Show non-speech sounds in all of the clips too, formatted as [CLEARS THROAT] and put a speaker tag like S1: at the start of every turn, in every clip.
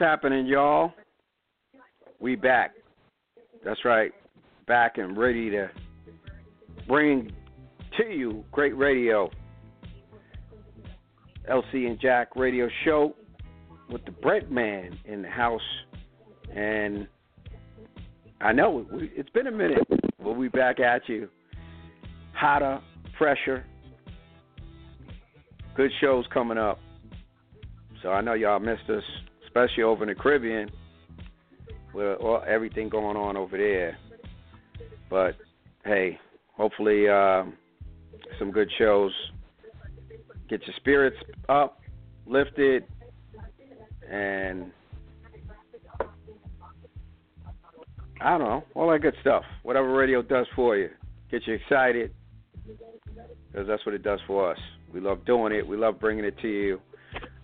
S1: Happening, y'all? We back. That's right. Back and ready to bring to you great radio. LC and Jack radio show with the Bread Man in the house. And I know it's been a minute, We'll be back at you. Hotter, fresher. Good shows coming up. So I know y'all missed us especially over in the Caribbean, with all, everything going on over there. But hey, hopefully uh, some good shows get your spirits up, lifted, and I don't know, all that good stuff. Whatever radio does for you, get you excited, because that's what it does for us. We love doing it. We love bringing it to you.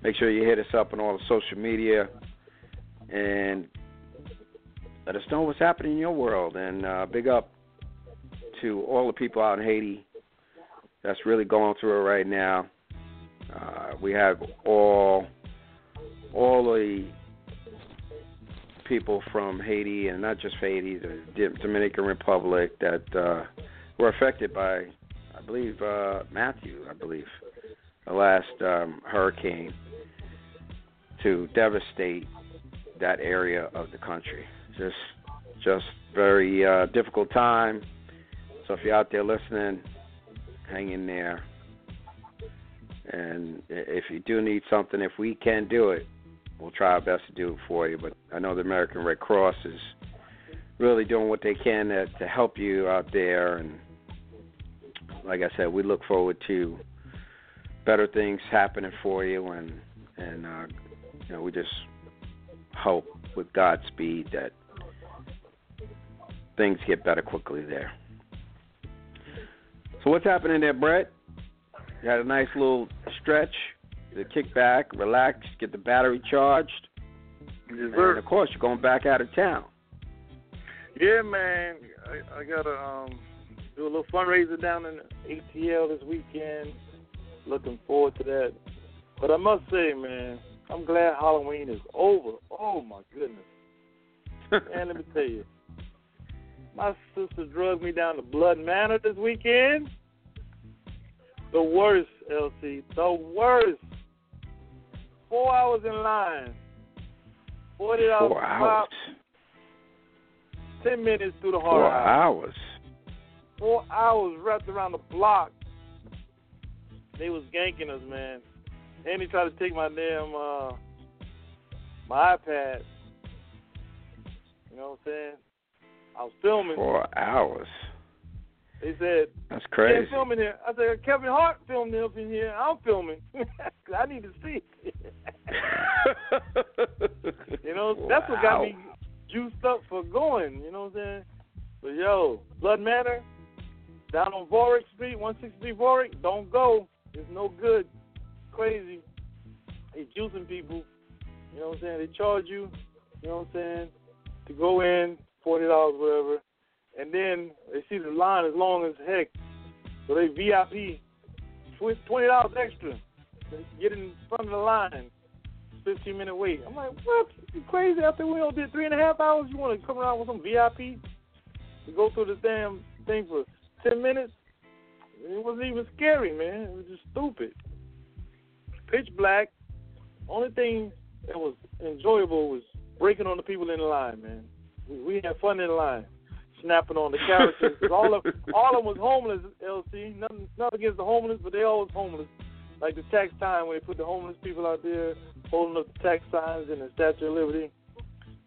S1: Make sure you hit us up on all the social media and let us know what's happening in your world. And uh, big up to all the people out in Haiti that's really going through it right now. Uh, we have all all the people from Haiti, and not just Haiti, the Dominican Republic that uh, were affected by, I believe, uh, Matthew, I believe, the last um, hurricane to devastate that area of the country. Just just very uh, difficult time. So if you're out there listening, hang in there. And if you do need something, if we can do it, we'll try our best to do it for you. But I know the American Red Cross is really doing what they can to, to help you out there. And like I said, we look forward to better things happening for you and and uh, you know, we just hope with Godspeed that things get better quickly there. So what's happening there, Brett? You had a nice little stretch to kick back, relax, get the battery charged.
S2: Yes,
S1: and of course you're going back out of town.
S2: Yeah, man. I, I gotta um do a little fundraiser down in ATL this weekend. Looking forward to that. But I must say, man, I'm glad Halloween is over. Oh my goodness. [LAUGHS] and let me tell you, my sister drugged me down to Blood Manor this weekend. The worst, LC. The worst. Four hours in line. Forty dollars
S1: Four hours.
S2: Ten minutes through the
S1: Four
S2: hard hour.
S1: hours.
S2: Four hours wrapped around the block. They was ganking us, man. And he tried to take my damn uh my iPad. You know what I'm saying? I was filming.
S1: Four hours.
S2: They said,
S1: That's
S2: "Can't
S1: crazy.
S2: film in here." I said, "Kevin Hart filmed up in here. I'm filming. [LAUGHS] I need to see." [LAUGHS] you know, that's what got me juiced up for going. You know what I'm saying? But yo, Blood Manor down on Warwick Street, 163 Warwick. Don't go. It's no good. Crazy. They juicing people. You know what I'm saying? They charge you. You know what I'm saying? To go in, forty dollars, whatever, and then they see the line as long as heck, so they VIP tw- twenty dollars extra get in front of the line. Fifteen minute wait. I'm like, what? You crazy? After we all did three and a half hours, you want to come around with some VIP? to go through the damn thing for ten minutes. It wasn't even scary, man. It was just stupid. Pitch black. Only thing that was enjoyable was breaking on the people in the line, man. We, we had fun in the line, snapping on the characters. [LAUGHS] all of all of them was homeless. LC, nothing, nothing against the homeless, but they all was homeless. Like the tax time when they put the homeless people out there holding up the tax signs and the Statue of Liberty.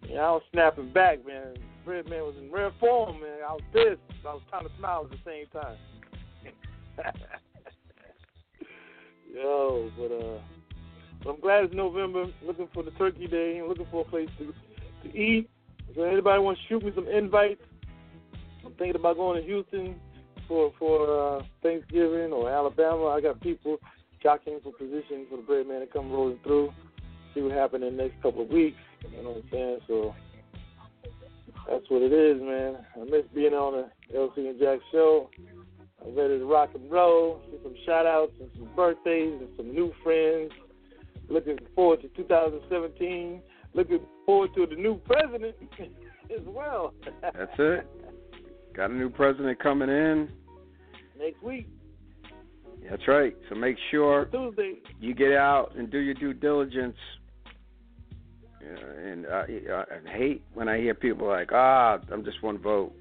S2: Yeah, I was snapping back, man. Red man was in rare form, man. I was pissed. I was trying to smile at the same time. [LAUGHS] Yo, but uh, but I'm glad it's November. Looking for the Turkey Day. looking for a place to to eat. So anybody want to shoot me some invites? I'm thinking about going to Houston for for uh, Thanksgiving or Alabama. I got people jockeying for position for the bread man to come rolling through. See what happens in the next couple of weeks. You know what I'm saying? So that's what it is, man. I miss being on the LC and Jack show. I'm ready to rock and roll. See some shout outs and some birthdays and some new friends. Looking forward to 2017. Looking forward to the new president [LAUGHS] as well.
S1: That's it. Got a new president coming in
S2: next week.
S1: That's right. So make sure
S2: Tuesday.
S1: you get out and do your due diligence. Uh, and uh, I hate when I hear people like, "Ah, I'm just one vote."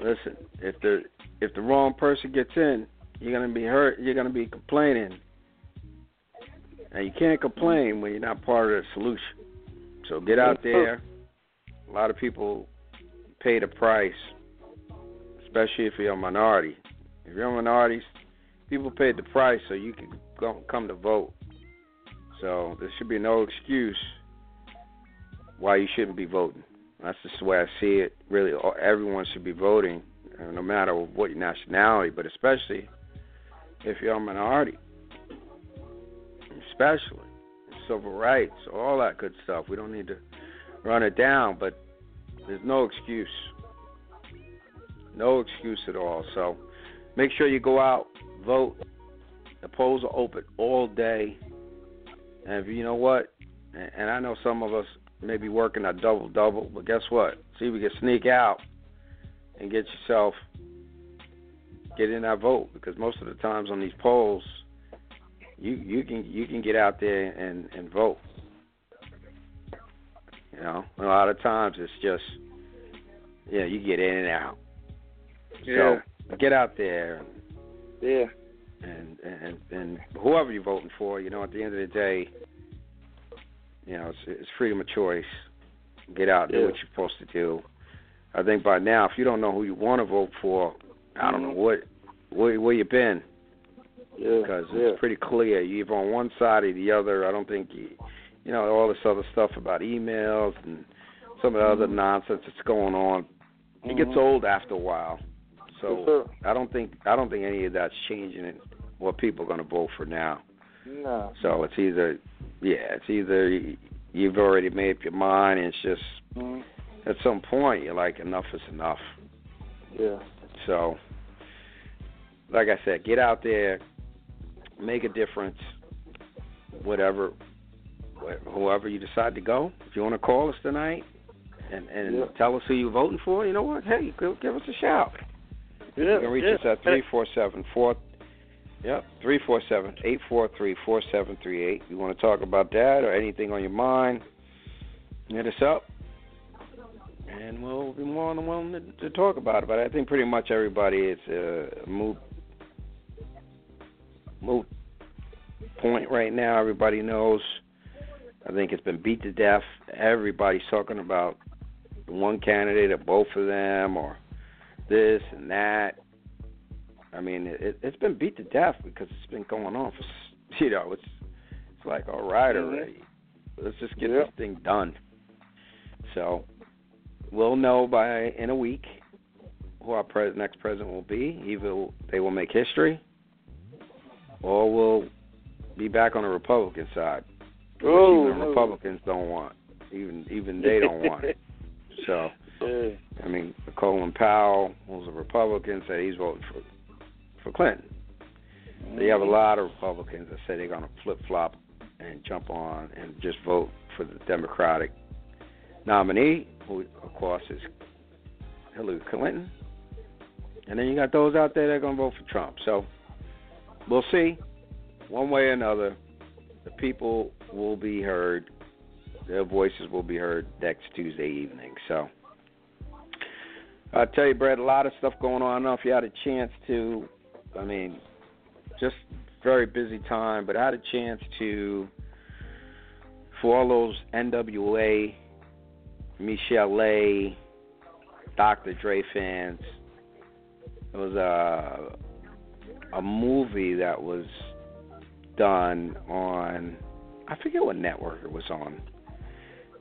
S1: Listen, if the if the wrong person gets in, you're gonna be hurt. You're gonna be complaining, and you can't complain when you're not part of the solution. So get out there. A lot of people pay the price, especially if you're a minority. If you're a minority, people paid the price so you can go, come to vote. So there should be no excuse why you shouldn't be voting. That's just the way I see it. Really, everyone should be voting, no matter what your nationality, but especially if you're a minority, especially civil rights, all that good stuff. We don't need to run it down, but there's no excuse. No excuse at all. So make sure you go out, vote. The polls are open all day. And if you know what? And I know some of us may be working a double double, but guess what? See, if we can sneak out and get yourself get in that vote because most of the times on these polls, you you can you can get out there and and vote. You know, a lot of times it's just yeah, you get in and out.
S2: Yeah.
S1: So get out there.
S2: Yeah.
S1: And and and whoever you're voting for, you know, at the end of the day, you know, it's, it's freedom of choice. Get out, do what you're supposed to do. I think by now, if you don't know who you want to vote for, I don't know
S2: Mm-hmm.
S1: what where where you been
S2: Yeah.
S1: because
S2: yeah.
S1: it's pretty clear. You're either on one side or the other. I don't think you, you know, all this other stuff about emails and some of the other nonsense that's going on. It gets
S2: Mhm.
S1: old after a while. So
S2: sir.
S1: I don't think I don't think any of that's changing it, what people are going to vote for now.
S2: Nah.
S1: So it's either, yeah, it's either you've already made up your mind, and it's just
S2: Mhm.
S1: At some point you're like enough is enough.
S2: Yeah.
S1: So, like I said, get out there, make a difference. Whatever, whoever you decide to go. If you want to call us tonight and and
S2: Yeah.
S1: tell us who you're voting for, you know what? Hey, give us a shout.
S2: Yeah.
S1: You can reach
S2: yeah.
S1: us at three four seven four. Yep, three four seven eight four three four seven three eight. You want to talk about that or anything on your mind? Hit us up, and we'll be more than willing to, to talk about it. But I think pretty much everybody is a moot moot point right now. Everybody knows. I think it's been beat to death. Everybody's talking about one candidate or both of them or this and that. I mean, it, it's been beat to death because it's been going on for, s- [LAUGHS] you know, it's it's like all right already. Mm-hmm. Let's just get this thing done. So we'll know by in a week who our pres- next president will be. Either they will make history, or we'll be back on the Republican side, which
S2: Oh,
S1: even. Republicans don't want. Even even they don't want it. [LAUGHS] So I mean, Colin Powell, who's a Republican, said he's voting for for Clinton. So you have a mm. lot of Republicans that say they're going to flip flop and jump on and just vote for the Democratic nominee, who of course is Hillary Clinton, and then you got those out there that are going to vote for Trump. So we'll see. One way or another, the people will be heard. Their voices will be heard next Tuesday evening. So I'll tell you, Brad, a lot of stuff going on. I don't know if you had a chance to, I mean, just very busy time, but I had a chance to, for all those NWA, Michel'le, Lay, Dr. Dre fans, it was a a movie that was done on I forget what network it was on,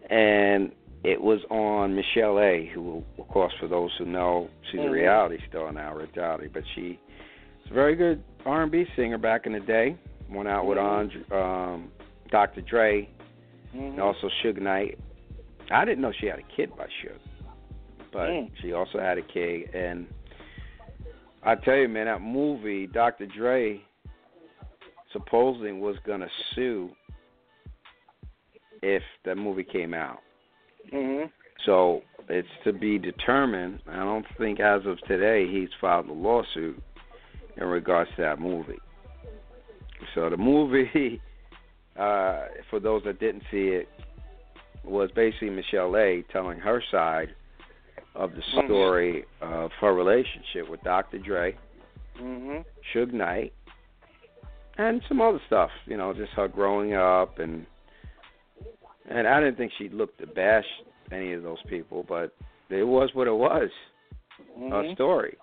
S1: and it was on Michel'le, A, who, of course, for those who know, she's mm-hmm. a reality star now, reality, but she was a very good R&B singer back in the day. Went out with mm-hmm. Andre, um, Dr. Dre, mm-hmm. and also Suge Knight. I didn't know she had a kid by Suge, but mm. she also had a kid. And I tell you, man, that movie, Dr. Dre, supposedly was gonna sue if that movie came out.
S2: Mm-hmm.
S1: So it's to be determined. I don't think as of today he's filed a lawsuit in regards to that movie. So the movie, [LAUGHS] uh, for those that didn't see it, was basically Michel'le A. telling her side of the mm-hmm. story mm-hmm. of her relationship with Dr. Dre,
S2: mm-hmm.
S1: Suge Knight, and some other stuff. You know, just her growing up and and I didn't think she looked to bash any of those people, but it was what it was.
S2: Mm-hmm.
S1: A story.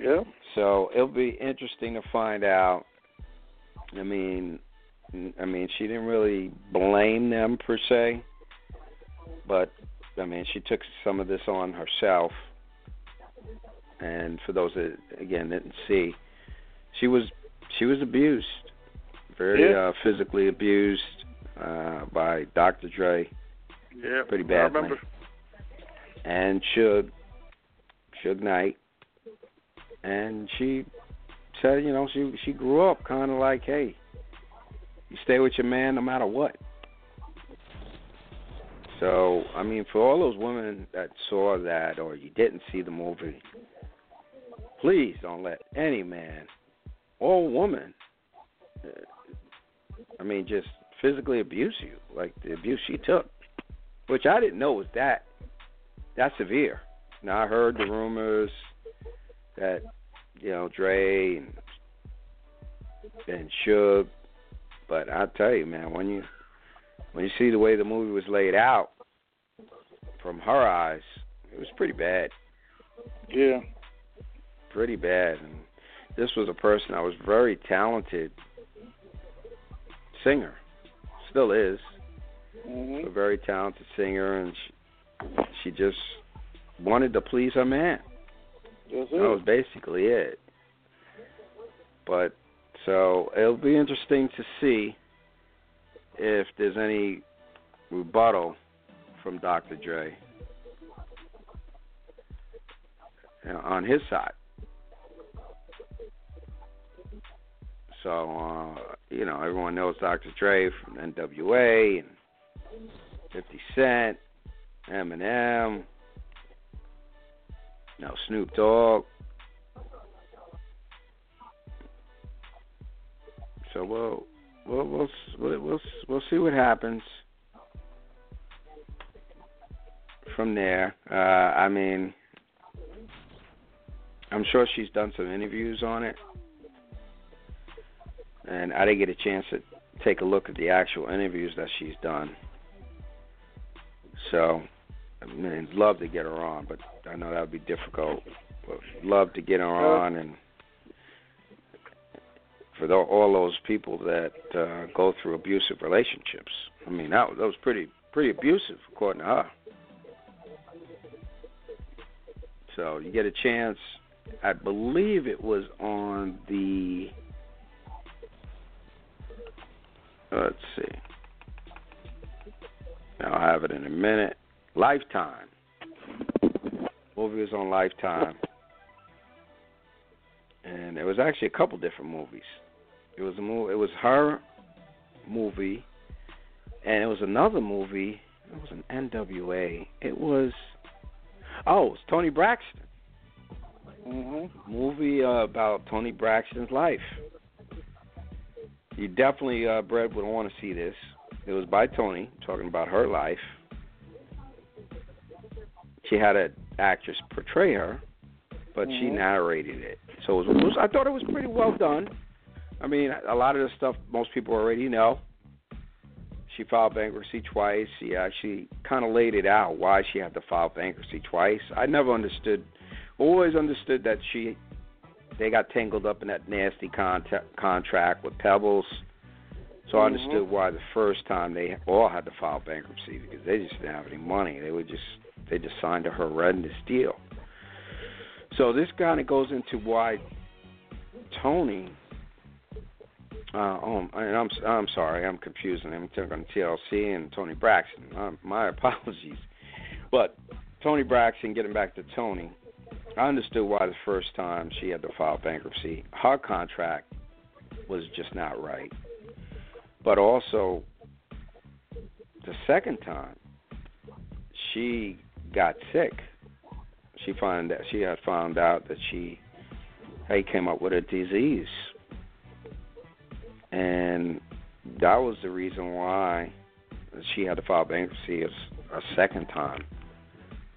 S2: Yeah.
S1: So it'll be interesting to find out. I mean, I mean, she didn't really blame them per se, but I mean, she took some of this on herself. And for those that again didn't see, she was she was abused, very
S2: yeah.
S1: uh, physically abused uh, by Dr. Dre.
S2: Yeah,
S1: pretty bad. I
S2: remember.
S1: And Suge, Suge Knight, and she said, you know, she she grew up kind of like, hey, you stay with your man no matter what. So, I mean, for all those women that saw that or you didn't see the movie, please don't let any man or woman, uh, I mean, just physically abuse you, like the abuse she took, which I didn't know was that that severe. Now I heard the rumors that you know Dre and and Suge, but I tell you, man, when you when you see the way the movie was laid out from her eyes, it was pretty bad.
S2: Yeah,
S1: pretty bad. And this was a person that was very talented singer still is.
S2: Mm-hmm.
S1: A very talented singer, and she, she just wanted to please her man.
S2: Yes,
S1: that was basically it. But so it'll be interesting to see if there's any rebuttal from Dr. Dre on his side. So, uh, you know, everyone knows Dr. Dre from NWA and 50 Cent, Eminem, know, Snoop Dogg. So we'll we'll we'll we'll we'll, we'll see what happens from there. Uh, I mean, I'm sure she's done some interviews on it and I didn't get a chance to take a look at the actual interviews that she's done. So, I mean, love to get her on, but I know that would be difficult. But love to get her on, and for the, all those people that uh, go through abusive relationships. I mean, that, that was pretty pretty abusive, according to her. So you get a chance. I believe it was on the Let's see. I'll have it in a minute. Lifetime. Movie was on Lifetime. And there was actually a couple different movies. It was a movie. It was her movie, and it was another movie. It was an NWA. It was Oh, it's Toni Braxton.
S2: Mm-hmm.
S1: Movie uh, about Toni Braxton's life. You definitely, uh, Brett, would want to see this. It was by Toni, talking about her life. She had an actress portray her, but she
S2: Mhm.
S1: narrated it. So it was, it was, I thought it was pretty well done. I mean, a lot of the stuff most people already know. She filed bankruptcy twice. She actually kind of laid it out why she had to file bankruptcy twice. I never understood, always understood that she, they got tangled up in that nasty contact, contract with Pebbles. So I
S2: Mhm.
S1: understood why the first time they all had to file bankruptcy because they just didn't have any money. They were just they just signed a horrendous deal. So this kind of goes into why Toni. Uh, oh, and I'm I'm sorry, I'm confusing. I'm talking TLC and Toni Braxton. My [LAUGHS] apologies, but Toni Braxton. Getting back to Toni, I understood why the first time she had to file bankruptcy, her contract was just not right. But also, the second time, she got sick. She found that she had found out that she they came up with a disease, and that was the reason why she had to file bankruptcy a, a second time,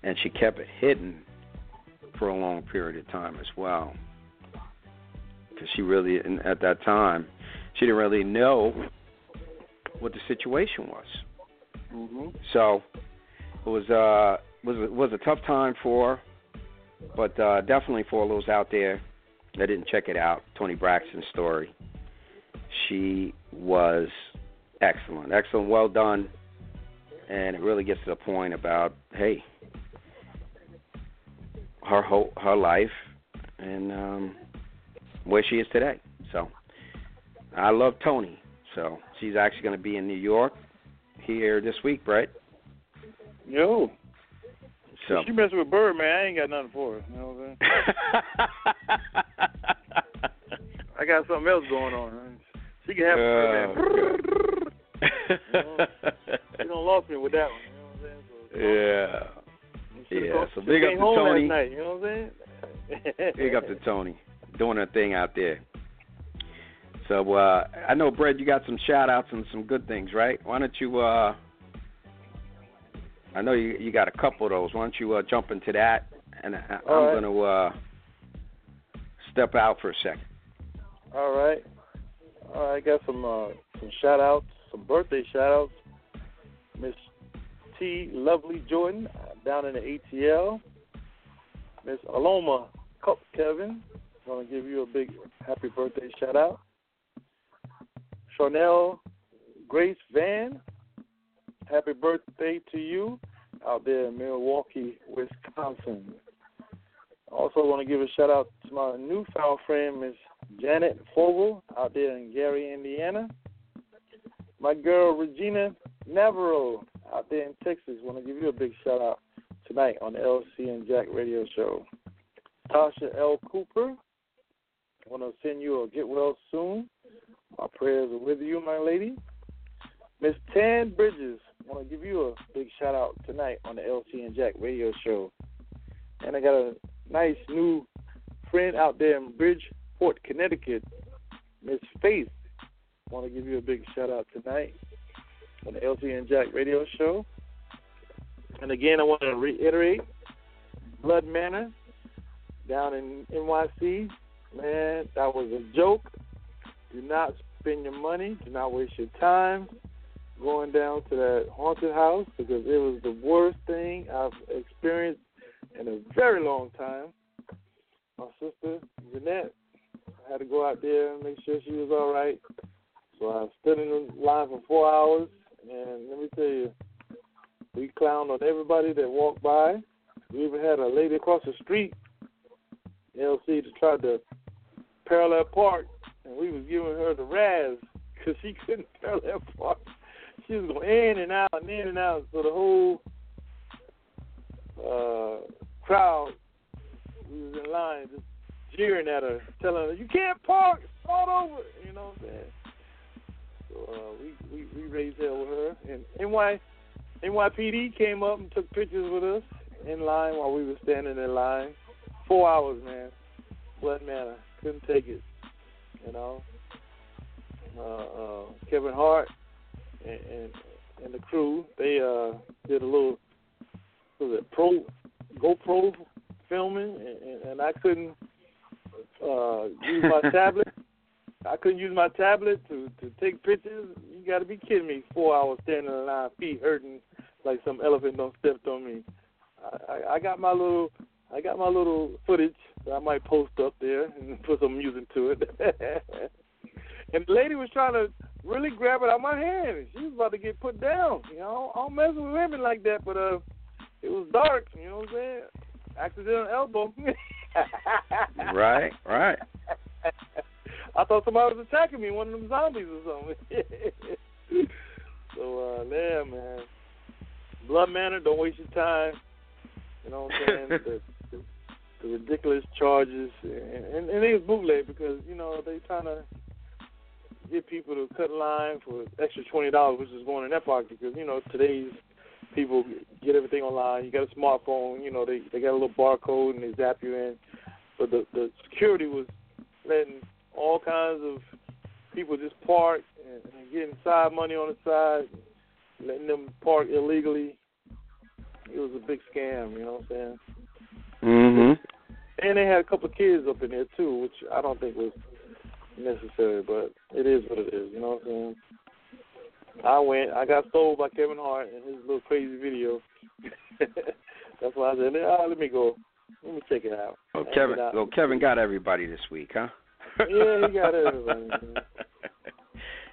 S1: and she kept it hidden for a long period of time as well, because she really at that time she didn't really know what the situation was.
S2: Mm-hmm.
S1: So it was uh was was a tough time for, her, but uh, definitely for those out there that didn't check it out. Toni Braxton's story. She was excellent, excellent, well done, and it really gets to the point about hey, her whole her life and um, where she is today. So I love Toni. So she's actually going to be in New York here this week, right?
S2: Yo,
S1: So
S2: she messing with Birdman. I ain't got nothing for her. You know what I'm [LAUGHS] got something else going on. She can have
S1: Oh,
S2: Bird, man. [LAUGHS] You don't lost me with that one. You know what I'm saying? So,
S1: yeah. Yeah, so big up to
S2: Toni. Night, you know what I'm saying?
S1: Big up to [LAUGHS] Toni, doing her thing out there. So uh I know, Brett, you got some shout outs and some good things, right? Why don't you uh I know you you got a couple of those. Why don't you uh, jump into that? And I, I'm
S2: All right.
S1: going to uh step out for a second.
S2: All right. All right, I got some uh, some shout outs, some birthday shout outs. Miss T Lovely Jordan down in the ATL. Miss Aloma Cup Kevin. Want to give you a big happy birthday shout out. Chanel Grace Van. Happy birthday to you out there in Milwaukee, Wisconsin. Also want to give a shout out to my newfound friend, Miss Janet Fogel, out there in Gary, Indiana. My girl Regina Navarro out there in Texas. Want to give you a big shout out tonight on the LC and Jack Radio Show. Tasha L. Cooper. Want to send you a get well soon. My prayers are with you, my lady. Miss Tan Bridges. Want to give you a big shout out tonight on the LC and Jack Radio Show. And I got a nice new friend out there in Bridgeport, Connecticut, Miss Faith. Want to give you a big shout out tonight on the LC and Jack Radio Show. And again, I want to reiterate Blood Manor down in NYC. Man, that was a joke. Do not spend your money. Do not waste your time going down to that haunted house because it was the worst thing I've experienced in a very long time. My sister, Jeanette, I had to go out there and make sure she was all right. So I stood in the line for four hours, and let me tell you, we clowned on everybody that walked by. We even had a lady across the street, LC, to try to parallel park, and we was giving her the razz because she couldn't [LAUGHS] parallel park. She was going in and out and in and out, so the whole uh, crowd, we was in line just jeering at her, telling her, "You can't park, start over." You know what I'm saying? So uh, we, we we raised hell with her, and NY NYPD came up and took pictures with us, in line while we were standing in line. Four hours, man. Blood Manor. Couldn't take it. You know. Uh, uh, Kevin Hart and, and and the crew they uh did a little was it pro GoPro filming and, and I couldn't uh use my [LAUGHS] tablet. I couldn't use my tablet to to take pictures. You got to be kidding me! Four hours standing in line, feet hurting like some elephant don't stepped on me. I, I, I got my little I got my little footage that I might post up there and [LAUGHS] put some music to it. [LAUGHS] and the lady was trying to really grab it out of my hand. She was about to get put down. You know, I don't mess with women like that, but uh, it was dark. You know what I'm saying? Accidental elbow. [LAUGHS]
S1: right, right.
S2: I thought somebody was attacking me, one of them zombies or something. [LAUGHS] so, uh, yeah, man. Blood Manor, don't waste your time. You know what I'm saying? [LAUGHS] the, the, the ridiculous charges, and, and, and it was bootleg because, you know, they trying to get people to cut line for extra twenty dollars, which is going in that pocket because you know today's people get everything online. You got a smartphone, you know they they got a little barcode and they zap you in. But the the security was letting all kinds of people just park and, and getting side money on the side, letting them park illegally. It was a big scam, you know what I'm saying?
S1: Mhm.
S2: And they had a couple of kids up in there too, which I don't think was necessary, but it is what it is. You know what I'm saying? I went. I got sold by Kevin Hart and his little crazy video. [LAUGHS] That's why I said, ah, let me go. Let me check it out.
S1: Oh, Kevin. Well, Kevin got everybody this week, huh?
S2: yeah, he got [LAUGHS] everybody.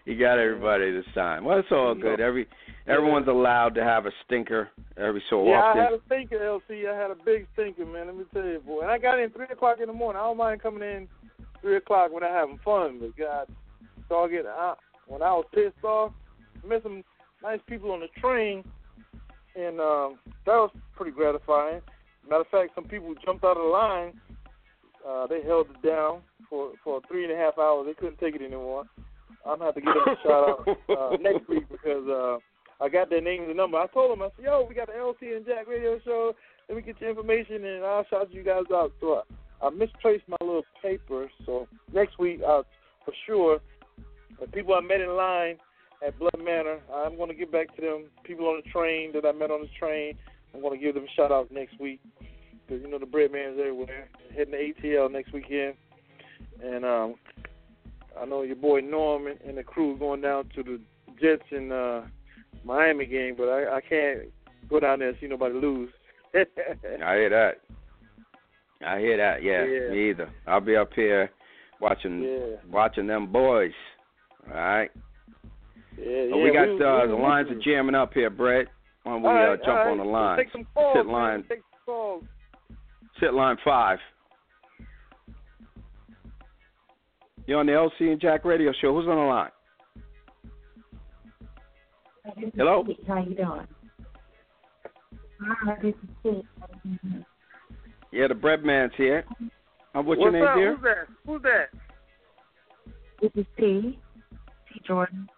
S1: he got everybody this time. Well, it's all good. Every everyone's allowed to have a stinker every so
S2: yeah,
S1: often.
S2: Yeah, I had a stinker, LC. I had a big stinker, man. Let me tell you, boy. And I got in three o'clock in the morning. I don't mind coming in three o'clock when I'm having fun. But God, so I get out when I was pissed off. Met some nice people on the train, and um, that was pretty gratifying. Matter of fact, some people jumped out of the line. Uh, they held it down for for three and a half hours. They couldn't take it anymore. I'm gonna have to give them a shout out uh, [LAUGHS] next week because uh, I got their names and number. I told them, I said, "Yo, we got the LC and Jack Radio Show. Let me get your information and I'll shout you guys out." So I misplaced my little paper, so next week, uh, for sure, the people I met in line at Blood Manor, I'm going to get back to them. People on the train that I met on the train, I'm going to give them a shout out next week because you know the bread man's everywhere. Heading to ATL next weekend, and um, I know your boy Norm and, the crew are going down to the Jets and uh, Miami game, but I, I can't go down there and see nobody lose. [LAUGHS]
S1: I hear that. I hear that. Yeah,
S2: yeah.
S1: me either. I'll be up here watching
S2: yeah.
S1: watching them boys. All right.
S2: Yeah, yeah,
S1: we got
S2: we,
S1: uh,
S2: we,
S1: the lines are jamming up here, Brett. Why don't we
S2: right,
S1: uh, jump
S2: right.
S1: on the line?
S2: Take some calls,
S1: Sit
S2: man.
S1: line.
S2: Take some calls.
S1: Sit line five. You're on the LC and Jack Radio Show. Who's on the line? Hello.
S3: How you doing? Hi, this is Sid.
S1: Yeah, the bread man's here. Uh, what's,
S2: What's
S1: your name,
S2: up?
S1: dear?
S2: Who's that? Who's that?
S3: This is T. T. Jordan.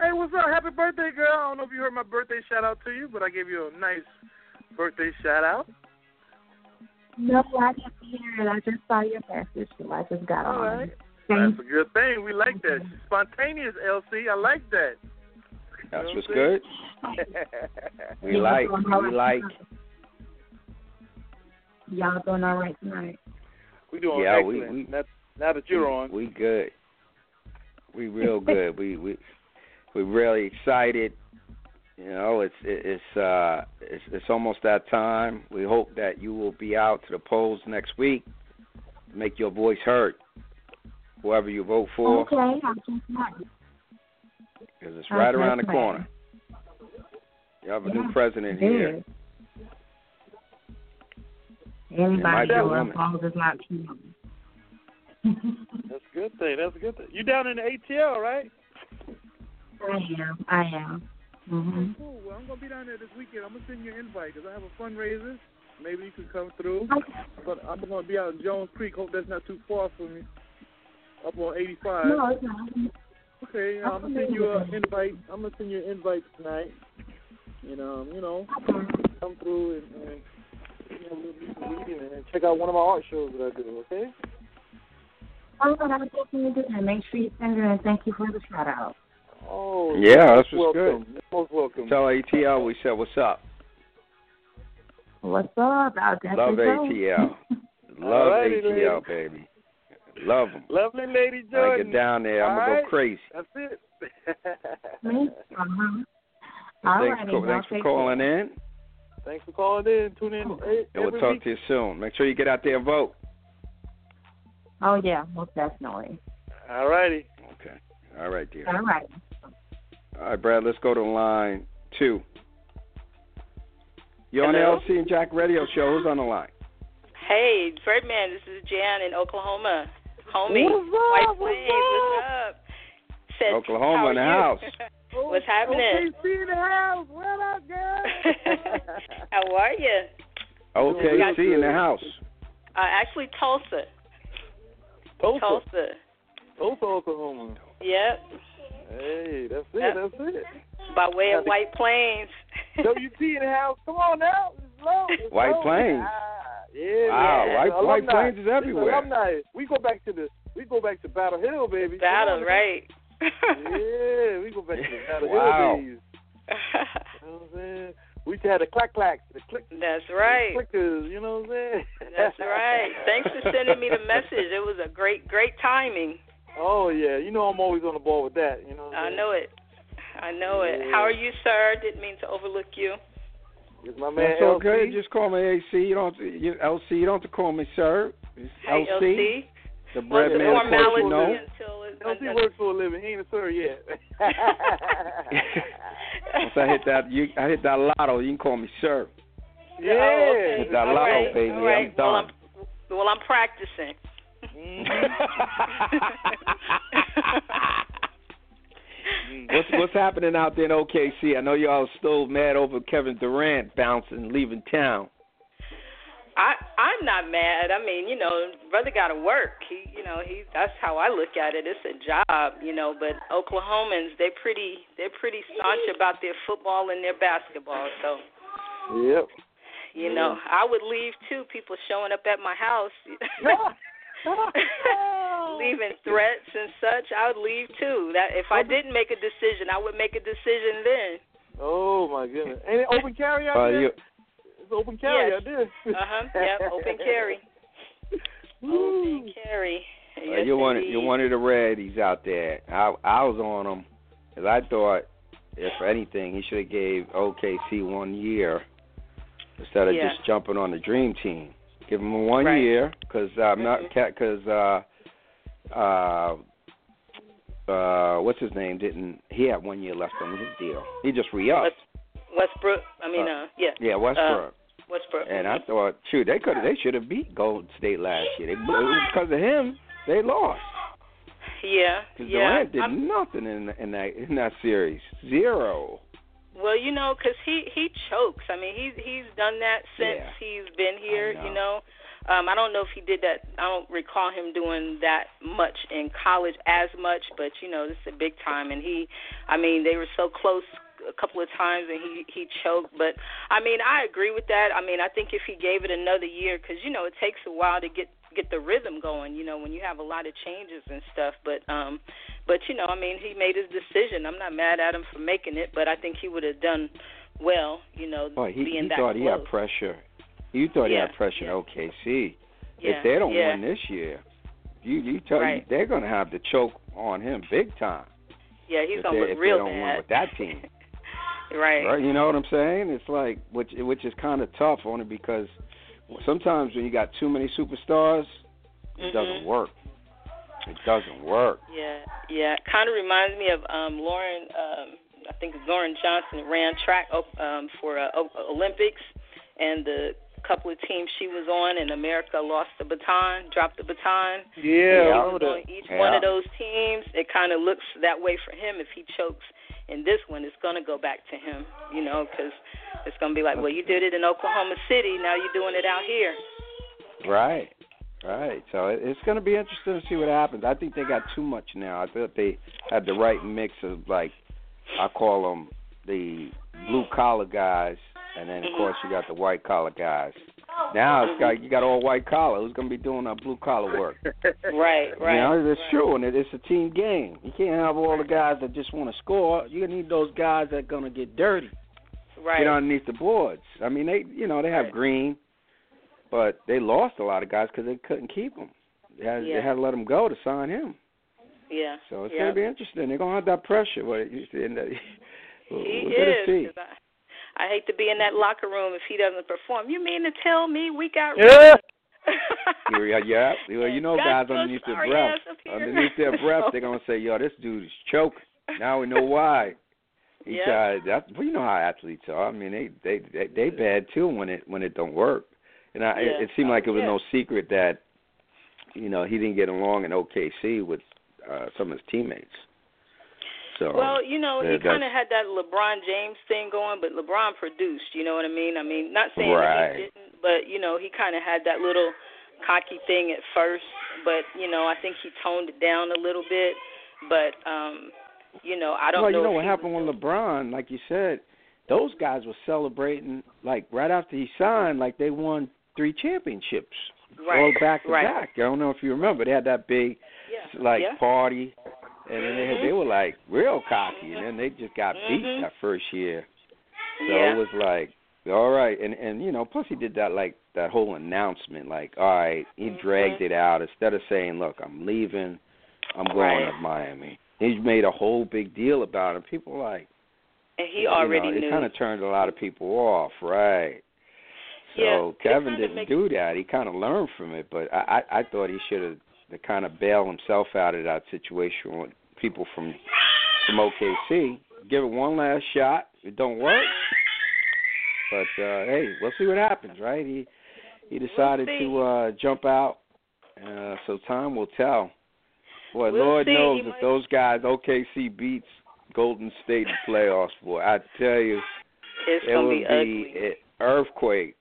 S2: Hey, what's up? Happy birthday, girl. I don't know if you heard my birthday shout out to you, but I gave you a nice birthday shout out.
S3: No, I didn't hear it. I just saw your message, so I just got
S2: All
S3: on.
S2: right.
S3: Thank
S2: That's a good thing. We like that. Spontaneous, LC. I like that.
S1: That's
S2: You know
S1: what's good. We like. We like.
S3: Y'all doing all right tonight?
S2: we doing
S1: Yeah, we-
S2: excellent.
S1: we-
S2: now, now that you're on.
S1: We good. We real good. we we we really excited. You know, it's it's uh it's it's almost that time. We hope that you will be out to the polls next week to make your voice heard. Whoever you vote for,
S3: Okay, I'm just
S1: because it's right
S3: Okay,
S1: around the
S3: fine.
S1: corner. You have a new president
S3: here.
S1: here.
S3: is. Anybody
S1: might be a
S3: do it
S1: woman.
S3: as long as it's not too [LAUGHS]
S2: That's a good thing. That's a good thing. You down in the ATL, right?
S3: I am. I am. Mhm.
S2: Cool. Well, I'm gonna be down there this weekend. I'm gonna send you an invite because I have a fundraiser. Maybe you can come through. But I'm gonna be out in Johns Creek. Hope that's not too far from me. Up on 85.
S3: No, it's not.
S2: Okay, I'm gonna send you an invite. I'm gonna send you an invite tonight. And um, you know, come through and, and you know, reading and check out one of my art shows that I do. Okay.
S3: All right, I'll definitely do that. Make sure you send it and thank you for the shout out.
S2: Oh.
S1: Yeah, that's what's
S2: welcome.
S1: good.
S2: Most welcome.
S1: Tell ATL we said what's up.
S3: What's up? I'll
S1: Love. ATL. [LAUGHS] Love
S2: Alrighty,
S1: ATL, baby. Love them.
S2: Lovely lady
S1: When I get down there, I'm gonna
S2: right.
S1: go crazy.
S2: That's it. [LAUGHS]
S3: Uh-huh. All
S1: thanks
S3: righty,
S1: for, thanks for calling
S3: care.
S1: in,
S2: Thanks for calling in. Tune in. eh,
S1: and we'll talk
S2: week.
S1: to you soon. Make sure you get out there and vote.
S3: Oh, yeah, most definitely.
S2: All righty.
S1: Okay. All right, dear.
S3: All right.
S1: All right, Brad. Let's go to line two. You're on the LC and Jack Radio Show. Who's on the line?
S4: Hey, Fredman, this is Jan in Oklahoma. Homie.
S2: What's up?
S4: White
S2: What's
S4: Plains,
S2: up?
S4: what's up? Said,
S1: Oklahoma
S4: how
S1: in the
S4: are you?
S1: house. [LAUGHS]
S4: What's happening?
S2: OKC in the house. What up, girl? [LAUGHS]
S4: how are you?
S1: OKC in the house.
S4: Uh, actually, Tulsa.
S2: Tulsa.
S4: Tulsa.
S2: Tulsa, Oklahoma.
S4: Yep.
S2: Hey, that's it.
S4: Yep.
S2: That's it.
S4: By way of White Plains. [LAUGHS]
S2: WP in the house. Come on now. It's low. It's
S1: White
S2: low.
S1: Plains.
S2: Ah, yeah.
S1: Wow,
S2: man.
S1: White- White Plains is everywhere.
S2: Alumni. We go back to the. We go back to Battle Hill, baby.
S4: Battle,
S2: on,
S4: right?
S2: Yeah, we go back to the Battle
S1: Wow.
S2: Hill days. You know what I'm saying? We used to have the clack clacks, the click,
S4: That's right.
S2: clickers. You know what I'm saying?
S4: That's right. Thanks for sending me the message. It was a great, great timing.
S2: Oh yeah, you know I'm always on the ball with that. You know. What I'm
S4: I
S2: saying?
S4: know it. I know it. How are you, sir? Didn't mean to overlook you.
S2: It's my man
S1: That's okay.
S2: LC.
S1: Just call me AC. You don't have to, you, LC. You don't have to call me sir. It's
S4: Hey,
S1: LC.
S4: LC.
S1: The
S4: Well,
S1: bread
S4: the
S1: man, of course,
S4: formality
S1: you know.
S2: LC works for a living. He ain't a sir yet.
S1: Once I hit that, you, I hit that lotto. You can call me sir.
S2: yeah.
S4: Oh, okay.
S1: Hit that
S4: All
S1: lotto,
S4: right,
S1: baby.
S4: all right.
S1: I'm done.
S4: Well, I'm, well, I'm practicing. Mm-hmm. [LAUGHS]
S1: what's what's happening out there in OKC? I know y'all are still mad over Kevin Durant bouncing, leaving town.
S4: I I'm not mad. I mean, you know, brother got to work. He, you know, he that's how I look at it. It's a job, you know. But Oklahomans, they're pretty they're pretty staunch about their football and their basketball. So,
S2: Yep.
S4: you know, I would leave too. People showing up at my house. [LAUGHS] [LAUGHS] leaving threats and such, I would leave too. That if I didn't make a decision, I would make a decision then.
S2: Oh my goodness. Ain't it open carry out
S1: Uh,
S2: there?
S1: you,
S2: It's open carry
S4: Yes.
S2: out there.
S4: Uh huh. Yep. Open carry. [LAUGHS] Open carry.
S1: uh, you're one.
S4: indeed.
S1: You're one of the Reddies out there. I I was on him because I thought, if anything, he should have gave OKC one year instead of
S4: Yeah.
S1: just jumping on the Dream Team. Give him one
S4: Right.
S1: year because I'm not
S4: Mhm.
S1: because uh uh uh what's his name didn't he had one year left on his deal. He just re upped.
S4: West, Westbrook. I mean, uh, yeah,
S1: Yeah, Westbrook.
S4: Westbrook.
S1: and I thought, shoot, they could they should have beat Golden State last year. They blew because of him. They lost.
S4: yeah,
S1: Because
S4: yeah.
S1: Durant did
S4: I'm-
S1: nothing in in that in that series. Zero.
S4: well, you know, because he he chokes. I mean, he's he's done that since
S1: Yeah.
S4: he's been here.
S1: know.
S4: You know, um, I don't know if he did that. I don't recall him doing that much in college as much, but you know, this is a big time, and he, I mean, they were so close a couple of times and he he choked. But i mean i agree with that. I mean i think if he gave it another year because you know it takes a while to get get the rhythm going you know when you have a lot of changes and stuff. But um but you know i mean he made his decision. I'm not mad at him for making it but i think he would have done well you know
S1: Boy, he,
S4: being
S1: he
S4: that
S1: thought
S4: close
S1: he had pressure. You thought he
S4: Yeah,
S1: had pressure
S4: yeah.
S1: in OKC.
S4: yeah,
S1: if they don't
S4: yeah.
S1: win this year, you you tell
S4: Right.
S1: you they're going to have to choke on him big time.
S4: yeah he's gonna
S1: they,
S4: look real
S1: they don't win
S4: bad
S1: with that team. [LAUGHS]
S4: right
S1: Right? You know what I'm saying? It's like which which is kind of tough on only because sometimes when you got too many superstars, it
S4: Mhm.
S1: doesn't work. It doesn't work.
S4: Yeah, yeah. Kind of reminds me of um Lauren. Um, I think Lauren Johnson ran track um, for uh, Olympics, and the couple of teams she was on, and America lost the baton, dropped the baton.
S2: Yeah,
S4: He
S2: I
S4: was
S2: remember
S4: on each
S1: Yeah.
S4: one of those teams. It kind of looks that way for him if he chokes. In this one, it's going to go back to him, you know, because it's going to be like, well, you did it in Oklahoma City, now you're doing it out here.
S1: Right. Right. So it's going to be interesting to see what happens. I think they got too much now. I thought they had the right mix of like I call them the blue collar guys and then of
S4: Mhm.
S1: course you got the white collar guys. Now it's got you got all white collar. Who's gonna be doing that blue collar work?
S4: Right, [LAUGHS] right.
S1: You know, it's true, and it, it's a team game. You can't have all the guys that just want to score. You need those guys that are gonna get dirty,
S4: right.
S1: get underneath the boards. I mean, they, you know, they have
S4: Right.
S1: Green, but they lost a lot of guys because they couldn't keep them. They had,
S4: Yeah.
S1: they had to let him go to sign him.
S4: yeah.
S1: So it's
S4: yeah.
S1: gonna be interesting. They're gonna have that pressure. But you see, and [LAUGHS] that- we'll,
S4: He
S1: get
S4: is.
S1: to see.
S4: I, hate to be in that locker room if he doesn't perform. You mean to tell me we got
S2: Yeah. [LAUGHS]
S1: Yeah, yeah. [LAUGHS] Well, you know, guys underneath their breath,
S4: ass up here.
S1: underneath their [LAUGHS] breath, they're gonna say, "Yo, this dude is choking." Now we know why. He
S4: Yeah.
S1: tried. That, well, you know how athletes are. I mean, they they they, they bad too when it when it don't work. And I,
S4: Yeah.
S1: it, it seemed like it was
S4: Yeah.
S1: no secret that, you know, he didn't get along in OKC with uh some of his teammates. So
S4: Well, you know, he kind of had that LeBron James thing going, but LeBron produced. You know what I mean? I mean, not saying that he didn't, but you know, he kind of had that little cocky thing at first, but you know, I think he toned it down a little bit. But um, you know, I don't
S1: well,
S4: know.
S1: you know what happened with LeBron, like you said, those guys were celebrating like right after he signed, like they won three championships
S4: right,
S1: all back to
S4: right.
S1: back. I don't know if you remember, they had that big
S4: Yeah.
S1: like
S4: yeah.
S1: party, and then they had,
S4: Mhm.
S1: they were like real cocky, and then they just got beat
S4: Mhm.
S1: that first year. So
S4: yeah.
S1: it was like, all right, and and you know, plus he did that like that whole announcement, like, all right, he
S4: Mhm.
S1: dragged it out instead of saying, look, I'm leaving, I'm going
S4: Right.
S1: to Miami. He made a whole big deal about it. People were like,
S4: and he
S1: you
S4: already
S1: know,
S4: knew.
S1: It kind of turned a lot of people off, right? So
S4: Yeah,
S1: Kevin didn't do that. He kind of learned from it, but I I, I thought he should have kind of bailed himself out of that situation people from from OKC. Give it one last shot. If it don't work, but uh hey, we'll see what happens, right? He he decided
S4: see.
S1: to uh jump out, uh so time will tell. Boy,
S4: We'll
S1: Lord
S4: see.
S1: knows if those guys OKC beats Golden State in the playoffs, boy, I tell you,
S4: it's
S1: it
S4: gonna
S1: will
S4: be
S1: be an earthquake.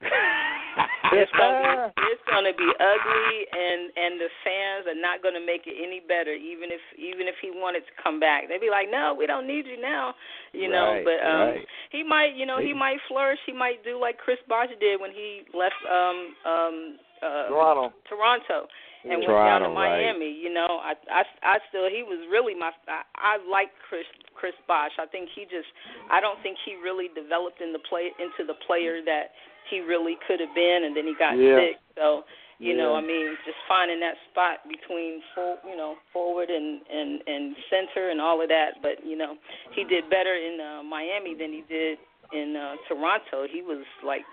S4: It's gonna be, [LAUGHS] it's gonna be ugly, and and the fans are not gonna make it any better. Even if even if he wanted to come back, they'd be like, "No, we don't need you now," you know. But um
S1: right.
S4: he might, you know, he
S1: He-
S4: might flourish. He might do like Chris Bosh did when he left um um uh
S2: Toronto.
S4: Toronto and went
S1: Toronto,
S4: down to
S1: right.
S4: Miami. You know, I I I still he was really my I, I like Chris Chris Bosh. I think he just I don't think he really developed in the play into the player that he really could have been, and then he got
S2: Yeah.
S4: sick. So you know, I mean, just finding that spot between full, you know, forward and and and center and all of that. But you know, he did better in uh, Miami than he did in uh, Toronto. He was like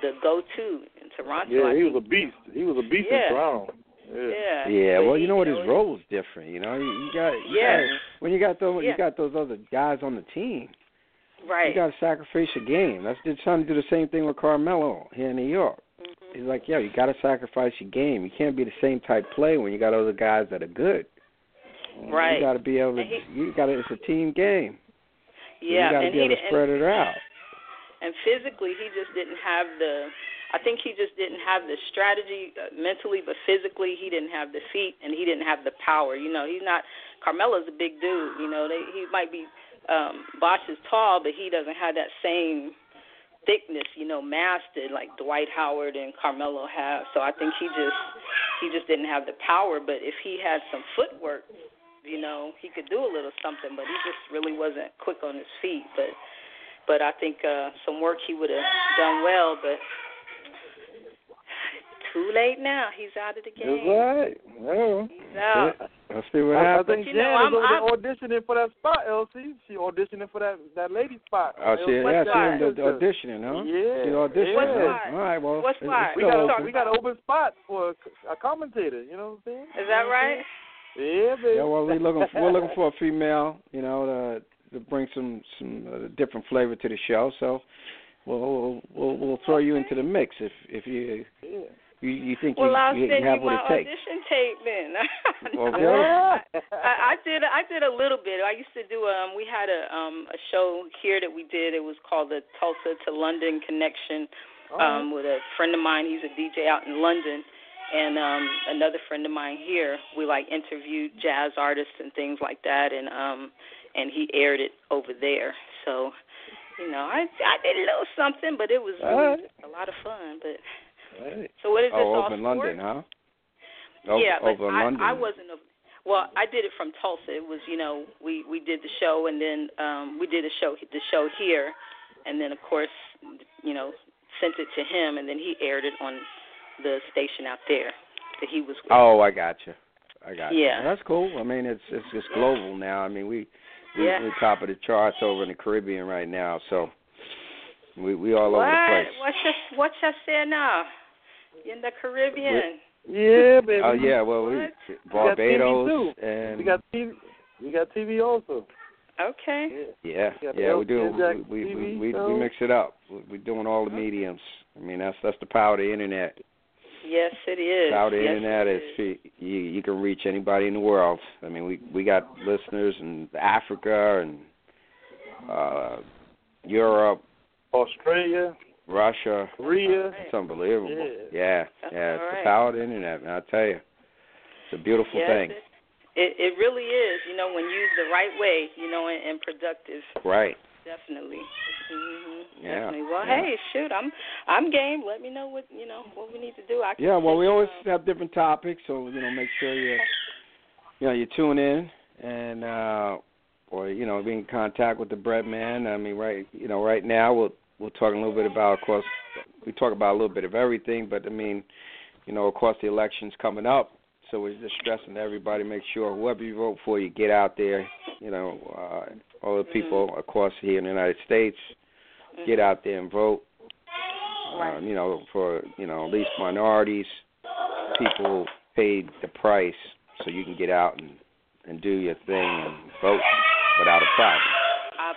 S4: the go-to in Toronto.
S2: Yeah,
S4: I
S2: he
S4: think.
S2: was a beast. He was a beast
S4: Yeah.
S2: in Toronto. Yeah.
S4: Yeah.
S1: Yeah, well, you know what his role is different. You know, you, you got you
S4: Yeah.
S1: got, when you got those
S4: Yeah.
S1: you got those other guys on the team.
S4: Right.
S1: You got to sacrifice your game. That's did trying to do the same thing with Carmelo here in New York.
S4: Mhm.
S1: He's like, yo, you got to sacrifice your game. You can't be the same type play when you got other guys that are good.
S4: Right.
S1: You got to be able to.
S4: He-
S1: you got to. It's a team game.
S4: Yeah,
S1: You got to
S4: and
S1: be able to
S4: and-
S1: it out. [LAUGHS]
S4: and physically he just didn't have the I think he just didn't have the strategy uh, mentally, but physically he didn't have the feet and he didn't have the power. You know, he's not Carmelo's a big dude. You know, they he might be um Bosh is tall, but he doesn't have that same thickness, you know, mastered like Dwight Howard and Carmelo have. So I think he just he just didn't have the power. But if he had some footwork, you know, he could do a little something. But he just really wasn't quick on his feet. But but I think uh some work he would have done well. But too late now. He's out of the
S2: That's
S4: game.
S2: right. Yeah.
S4: He's out.
S1: Let's see what
S2: I, I
S1: happens.
S2: think
S4: you know,
S2: Jan
S4: I'm-
S2: is over
S4: I'm-
S2: there auditioning for that spot, LC. She auditioning for that that lady spot.
S1: Oh, she,
S4: What
S1: yeah, she
S4: spot?
S1: ended up auditioning, huh?
S2: Yeah.
S1: She auditioned.
S4: What
S1: huh? All right, well,
S4: What
S1: it's- it's
S2: We got
S1: open.
S2: we got an open spot for a, a commentator. You know what I'm saying?
S4: Is that right?
S2: Yeah, baby.
S1: Yeah, well, we're looking we're looking for a female, you know, to to bring some some uh, different flavor to the show. So, we'll we'll we'll, we'll throw you into the mix if if you
S2: Yeah.
S1: You, you think
S4: Well,
S1: you,
S4: I'll
S1: you
S4: send
S1: have
S4: you
S1: what
S4: my
S1: it takes.
S4: audition tape then. [LAUGHS]
S1: Okay.
S4: I, I did. I did a little bit. I used to do. Um, we had a um a show here that we did. It was called the Tulsa to London Connection.
S2: Oh,
S4: Um, with a friend of mine. He's a DJ out in London, and um another friend of mine here. We like interviewed jazz artists and things like that, and um and he aired it over there. So you know, I I did a little something, but it was really
S2: All right.
S4: a lot of fun. But So what is this
S1: oh,
S4: all
S1: over in? London, huh? Over,
S4: yeah, but
S1: over in
S4: I,
S1: London.
S4: I wasn't a. Well, I did it from Tulsa. It was, you know, we we did the show, and then um we did a show the show here, and then of course, you know, sent it to him, and then he aired it on the station out there that he was with.
S1: Oh, I got you. I got you.
S4: Yeah.
S1: That's cool. I mean, it's it's it's global now. I mean, we we
S4: Yeah.
S1: we're top of the charts over in the Caribbean right now, so we we all
S4: what?
S1: over the place.
S4: What you what's you say now? You in the Caribbean?
S2: Yeah, baby.
S1: Oh yeah, well we
S4: What?
S2: got TV
S1: Barbados
S2: too.
S1: and
S2: We got TV. We got TV also.
S4: Okay.
S2: Yeah.
S1: yeah,
S2: we
S1: yeah, we
S2: LCN
S1: do. We we we,
S2: TV
S1: we,
S2: show.
S1: we mix it up. We- We're doing all the mediums. I mean, that's that's the power of the internet.
S4: Yes, it is.
S1: Power of the
S4: yes,
S1: internet is you you can reach anybody in the world. I mean, we we got listeners in Africa and uh Europe,
S2: Australia,
S1: Russia.
S2: Korea.
S1: It's unbelievable.
S2: Yeah.
S1: Yeah, yeah. It's
S4: all
S1: the power of the internet, man. I tell you, it's a beautiful
S4: yes,
S1: thing.
S4: It, it really is. You know, when used the right way, you know, and, and productive.
S1: Right.
S4: Definitely. Mhm.
S1: Yeah,
S4: Definitely. Well,
S1: yeah.
S4: hey, shoot, I'm I'm game. Let me know what you know what we need to do. I can
S1: Yeah. Well, we always
S4: um,
S1: have different topics, so you know, make sure you you know you tune in and uh or you know be in contact with the bread man. I mean, right you know right now we'll we'll talk a little bit about of course we talk about a little bit of everything, but I mean you know of course the election's coming up, so we're just stressing to everybody make sure whoever you vote for you get out there. You know, uh, all the people of course here in the United States get out there and vote. Um, you know, for you know at least minorities, people paid the price so you can get out and and do your thing and vote without a problem.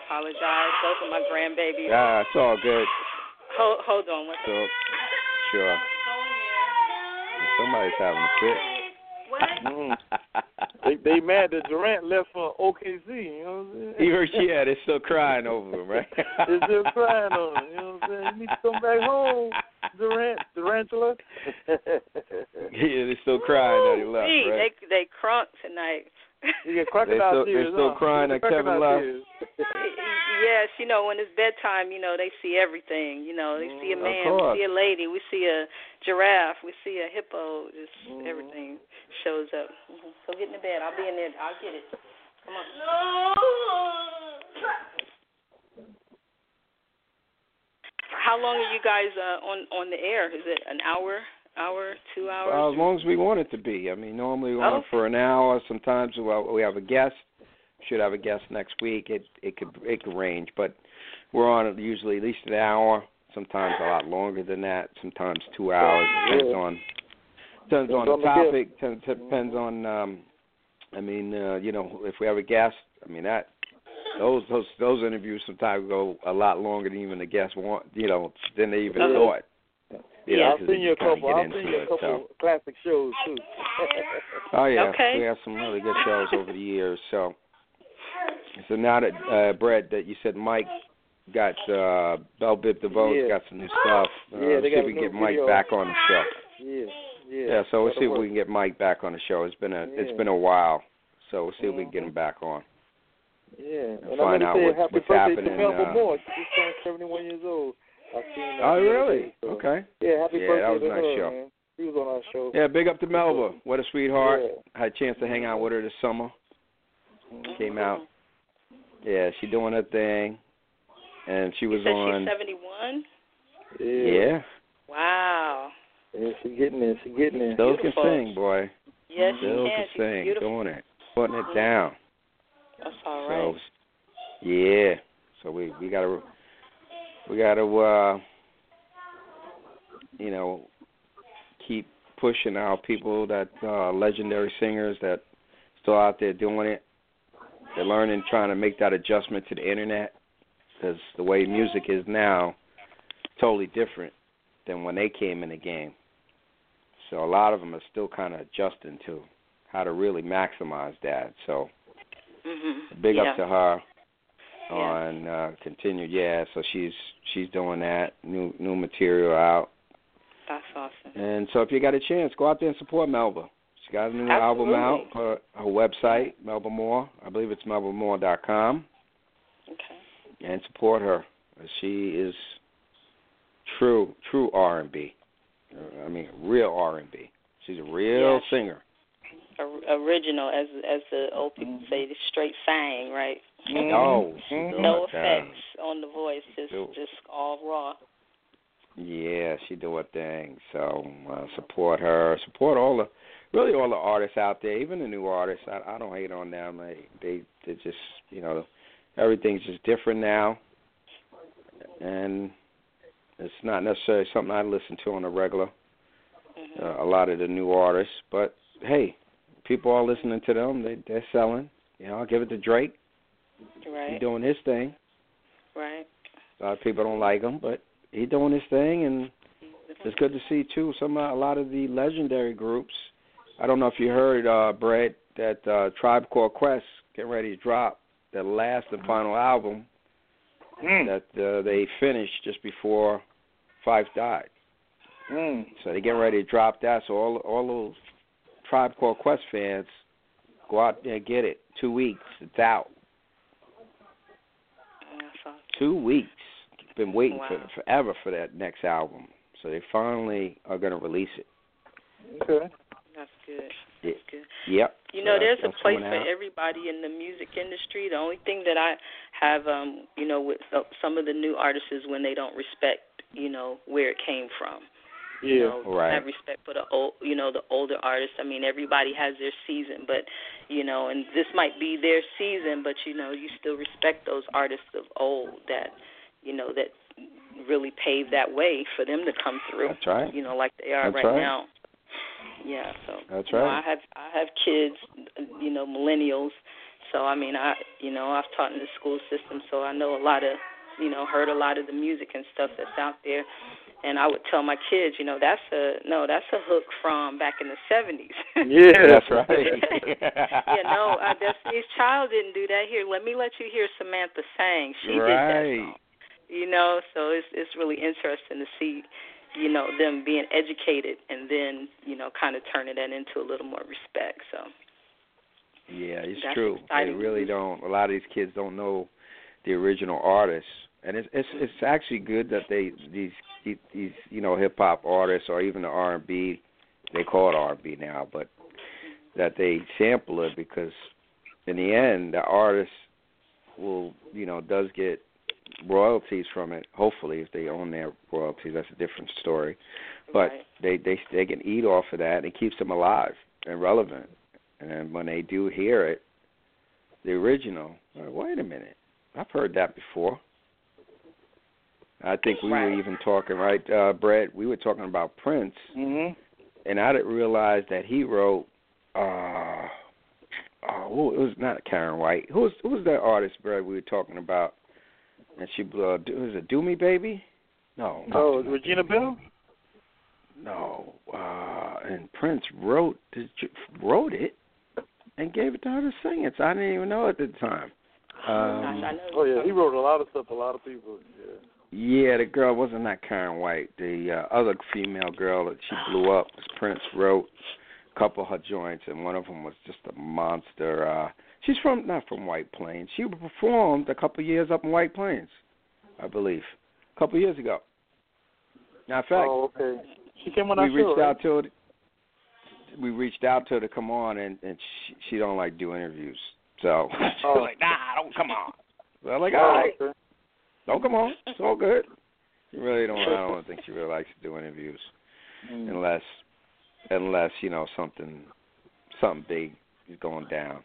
S4: I apologize. Those are my grandbabies.
S1: Yeah, it's all good.
S4: Hold hold on one
S1: So sure, somebody's having a fit.
S4: What?
S2: Mm. They they mad that Durant left for OKC. You know what I'm saying?
S1: You heard- yeah, they're still crying over him, right?
S2: They're still crying on him. You know what I'm saying? You need to come back home, Durant, Durantula. [LAUGHS]
S1: yeah, they're still crying that he left,
S4: Gee,
S1: right?
S4: They they crunk tonight. [LAUGHS]
S2: You get crocodile
S1: still- they
S2: tears.
S1: still
S2: huh?
S1: crying that Kevin
S2: Crocodile
S1: left?
S4: yes, you know, when it's bedtime, you know, they see everything. You know, they see a
S1: Mm,
S4: man,
S1: course.
S4: we see a lady, we see a giraffe, we see a hippo. Just
S2: Mhm.
S4: everything shows up. hmm So get in the bed. I'll be in there. I'll get it. Come on. No. How long are you guys uh, on on the air? Is it an hour, hour, two hours?
S1: Well, as long as we want it to be. I mean, normally we're on
S4: Okay.
S1: for an hour. Sometimes well, we have a guest. Should have a guest next week. It it could it could range, but we're on it usually at least an hour. Sometimes a lot longer than that. Sometimes two hours. Depends
S2: Yeah.
S1: on depends on
S2: Depends on
S1: the
S2: the
S1: topic. Depends, depends on. um I mean, uh, you know, if we have a guest. I mean that those those those interviews sometimes go a lot longer than even the guests want. You know, than they even
S4: Uh-huh.
S1: thought. You know,
S4: Yeah.
S2: I've seen you a
S1: kinda
S2: couple. I've seen you a couple
S1: so.
S2: classic shows too. [LAUGHS]
S1: Oh yeah,
S4: Okay.
S1: we have some really good shows over the years. So, so now that uh, Brett, that you said Mike got uh, Bell Biv DeVoe's
S2: Yeah.
S1: got some new stuff. Uh,
S2: Yeah, they
S1: see
S2: got
S1: if we
S2: a
S1: can get
S2: new
S1: Mike
S2: video.
S1: back on the show.
S2: yeah, yeah.
S1: Yeah, so we'll
S2: That'll
S1: see if
S2: work.
S1: we can get Mike back on the show. It's been a it's
S2: Yeah.
S1: been a while, so we'll see if we can get
S2: Mhm.
S1: him back on.
S2: Yeah, and
S1: find
S2: I'm going to
S1: out
S2: say
S1: what's-
S2: happy
S1: what's
S2: birthday
S1: happening,
S2: to Melba
S1: uh,
S2: Moore. She just turned 71 years old. I seen that.
S1: Oh
S2: the
S1: really?
S2: so-
S1: Okay.
S2: Yeah, happy
S1: Yeah,
S2: birthday
S1: that was a
S2: to
S1: nice
S2: her,
S1: show.
S2: man. She was on our show.
S1: Yeah, big up to Melba. What a sweetheart.
S2: Yeah.
S1: Had a chance to hang out with her this summer.
S2: Mhm.
S1: Came out. Yeah, she doing her thing, and she
S4: You
S1: was
S4: said
S1: on.
S4: she's 71.
S2: Yeah.
S1: Yeah,
S4: Wow.
S2: Yeah, she getting there. She getting there.
S1: those can
S4: Beautiful.
S1: sing, boy.
S4: Yes, she
S1: Still
S4: can.
S1: can
S4: She's
S1: sing,
S4: beautiful.
S1: doing it, putting it down.
S4: That's all
S1: So, yeah. So we we gotta we gotta uh you know keep pushing our people that uh legendary singers that still out there doing it. They're learning, trying to make that adjustment to the internet because the way music is now, totally different than when they came in the game. So a lot of them are still kind of adjusting to how to really maximize that. So
S4: Mhm.
S1: big
S4: yeah.
S1: up to her
S4: Yeah.
S1: on uh continued yeah so she's she's doing that new new material out
S4: That's awesome.
S1: and so if you got a chance go out there and support melba she got a new album out
S4: Absolutely.
S1: her, her website melba moore i believe it's melbamore.com
S4: Okay.
S1: and support her She is true, true R and B. Uh, mean, real R and B. She's a real
S4: Yeah.
S1: singer.
S4: Original, as as the old people say, the straight sang, right?
S2: Mhm.
S1: Oh, she
S2: Mhm.
S4: No
S1: her thing.
S4: effects on the voice, just
S1: Do.
S4: just all raw.
S1: Yeah, she do her thing. So uh, support her. Support all the, really all the artists out there, even the new artists. I, I don't hate on them. They they they just you know everything's just different now, and it's not necessarily something I listen to on a regular.
S4: hmm
S1: Uh, a lot of the new artists, but hey, people are listening to them. They they're selling. You know, I'll give it to Drake. He's doing his thing.
S4: right.
S1: A lot of people don't like him, but he's doing his thing, and it's good to see too. Some uh, a lot of the legendary groups. I don't know if you heard, uh, Brett, that uh, Tribe Called Quest getting ready to drop their last and final album
S2: Mm.
S1: that uh, they finished just before Phife died.
S2: Mm.
S1: So they getting ready to drop that. So all all those Tribe Called Quest fans go out there and get it. Two weeks, it's out.
S4: That's awesome.
S1: Two weeks. Been waiting
S4: Wow.
S1: for forever for that next album. So they finally are going to release it.
S2: Okay.
S4: That's good.
S1: Yeah.
S4: That's good.
S1: Yep.
S4: You know,
S1: So
S4: there's a place for everybody in the music industry. The only thing that I have, um, you know, with uh, some of the new artists is when they don't respect, you know, where it came from. You
S2: Yeah.
S4: know,
S1: Right.
S4: have respect for the old, you know, the older artists. I mean, everybody has their season, but you know, and this might be their season, but you know, you still respect those artists of old that, you know, that really paved that way for them to come through.
S1: That's right.
S4: You know, like they are
S1: That's
S4: right,
S1: right.
S4: now. Yeah, so
S1: That's
S4: you know,
S1: right.
S4: I have I have kids, you know, millennials. So I mean, I you know, I've taught in the school system, so I know a lot of, you know, heard a lot of the music and stuff that's out there. And I would tell my kids, you know, that's a no, that's a hook from back in the seventies. [LAUGHS]
S2: Yeah.
S1: That's [LAUGHS] right. [LAUGHS]
S4: yeah, no, uh, Destiny's Child didn't do that. Here, let me let you hear Samantha sang. She did that song. You know, so it's it's really interesting to see, you know, them being educated and then, you know, kind of turning that into a little more respect. So
S1: Yeah, it's
S4: That's
S1: true. They really don't. A lot of these kids don't know the original artists, and it's it's it's actually good that they these these you know hip hop artists or even the R and B, they call it R and B now, but that they sample it because in the end the artist will you know does get royalties from it. Hopefully, if they own their royalties, that's a different story. But
S4: right.
S1: they they they can eat off of that and it keeps them alive and relevant. And when they do hear it, the original, like, wait a minute, I've heard that before. I think we were even talking, right, uh, Brett? We were talking about Prince,
S2: Mhm.
S1: and I didn't realize that he wrote. uh Oh, who- it was not Karyn White. Who was who was that artist, Brett? We were talking about, and she uh, do- was it Do Me Baby? No. not
S2: Oh,
S1: Do Me
S2: Regina Belle.
S1: no, uh, and Prince wrote wrote it and gave it to her to sing it. So I didn't even know at the time.
S4: Gosh, I
S1: Um,
S4: know.
S2: Oh yeah, he wrote a lot of stuff. for A lot of people. Yeah.
S1: Yeah, the girl wasn't that Karyn White. The uh, other female girl that she blew up was Prince wrote a couple of her joints, and one of them was just a monster. Uh, she's from not from White Plains. She performed a couple of years up in White Plains, I believe, a couple of years ago. Now, in fact,
S2: Oh, okay. She came on
S1: we
S2: our show.
S1: reached
S2: right?
S1: out to her. We reached out to her to come on, and and she, she don't like do interviews. So she's [LAUGHS]
S2: Oh.
S1: like, Nah, don't come on. [LAUGHS] So I'm like,
S2: Oh,
S1: all right,
S2: okay.
S1: Don't come on. [LAUGHS] It's all good. She really don't. I don't think she really likes to do interviews
S2: Mm.
S1: unless unless you know something something big is going down.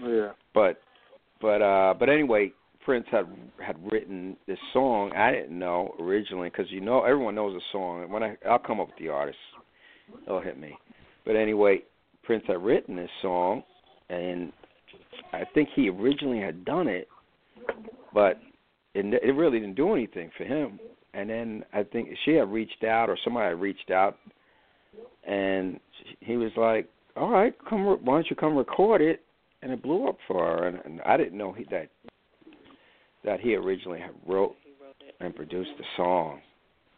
S2: Yeah.
S1: But but uh but anyway, Prince had had written this song. I didn't know originally because you know everyone knows the song. And when I I'll come up with the artist, it'll hit me. But anyway, Prince had written this song, and I think he originally had done it, but it it really didn't do anything for him. And then I think she had reached out, or somebody had reached out, and he was like, "All right, come. Re- why don't you come record it?" And it blew up for her, and, and I didn't know he, that that he originally had wrote
S4: He wrote it.
S1: and produced the song.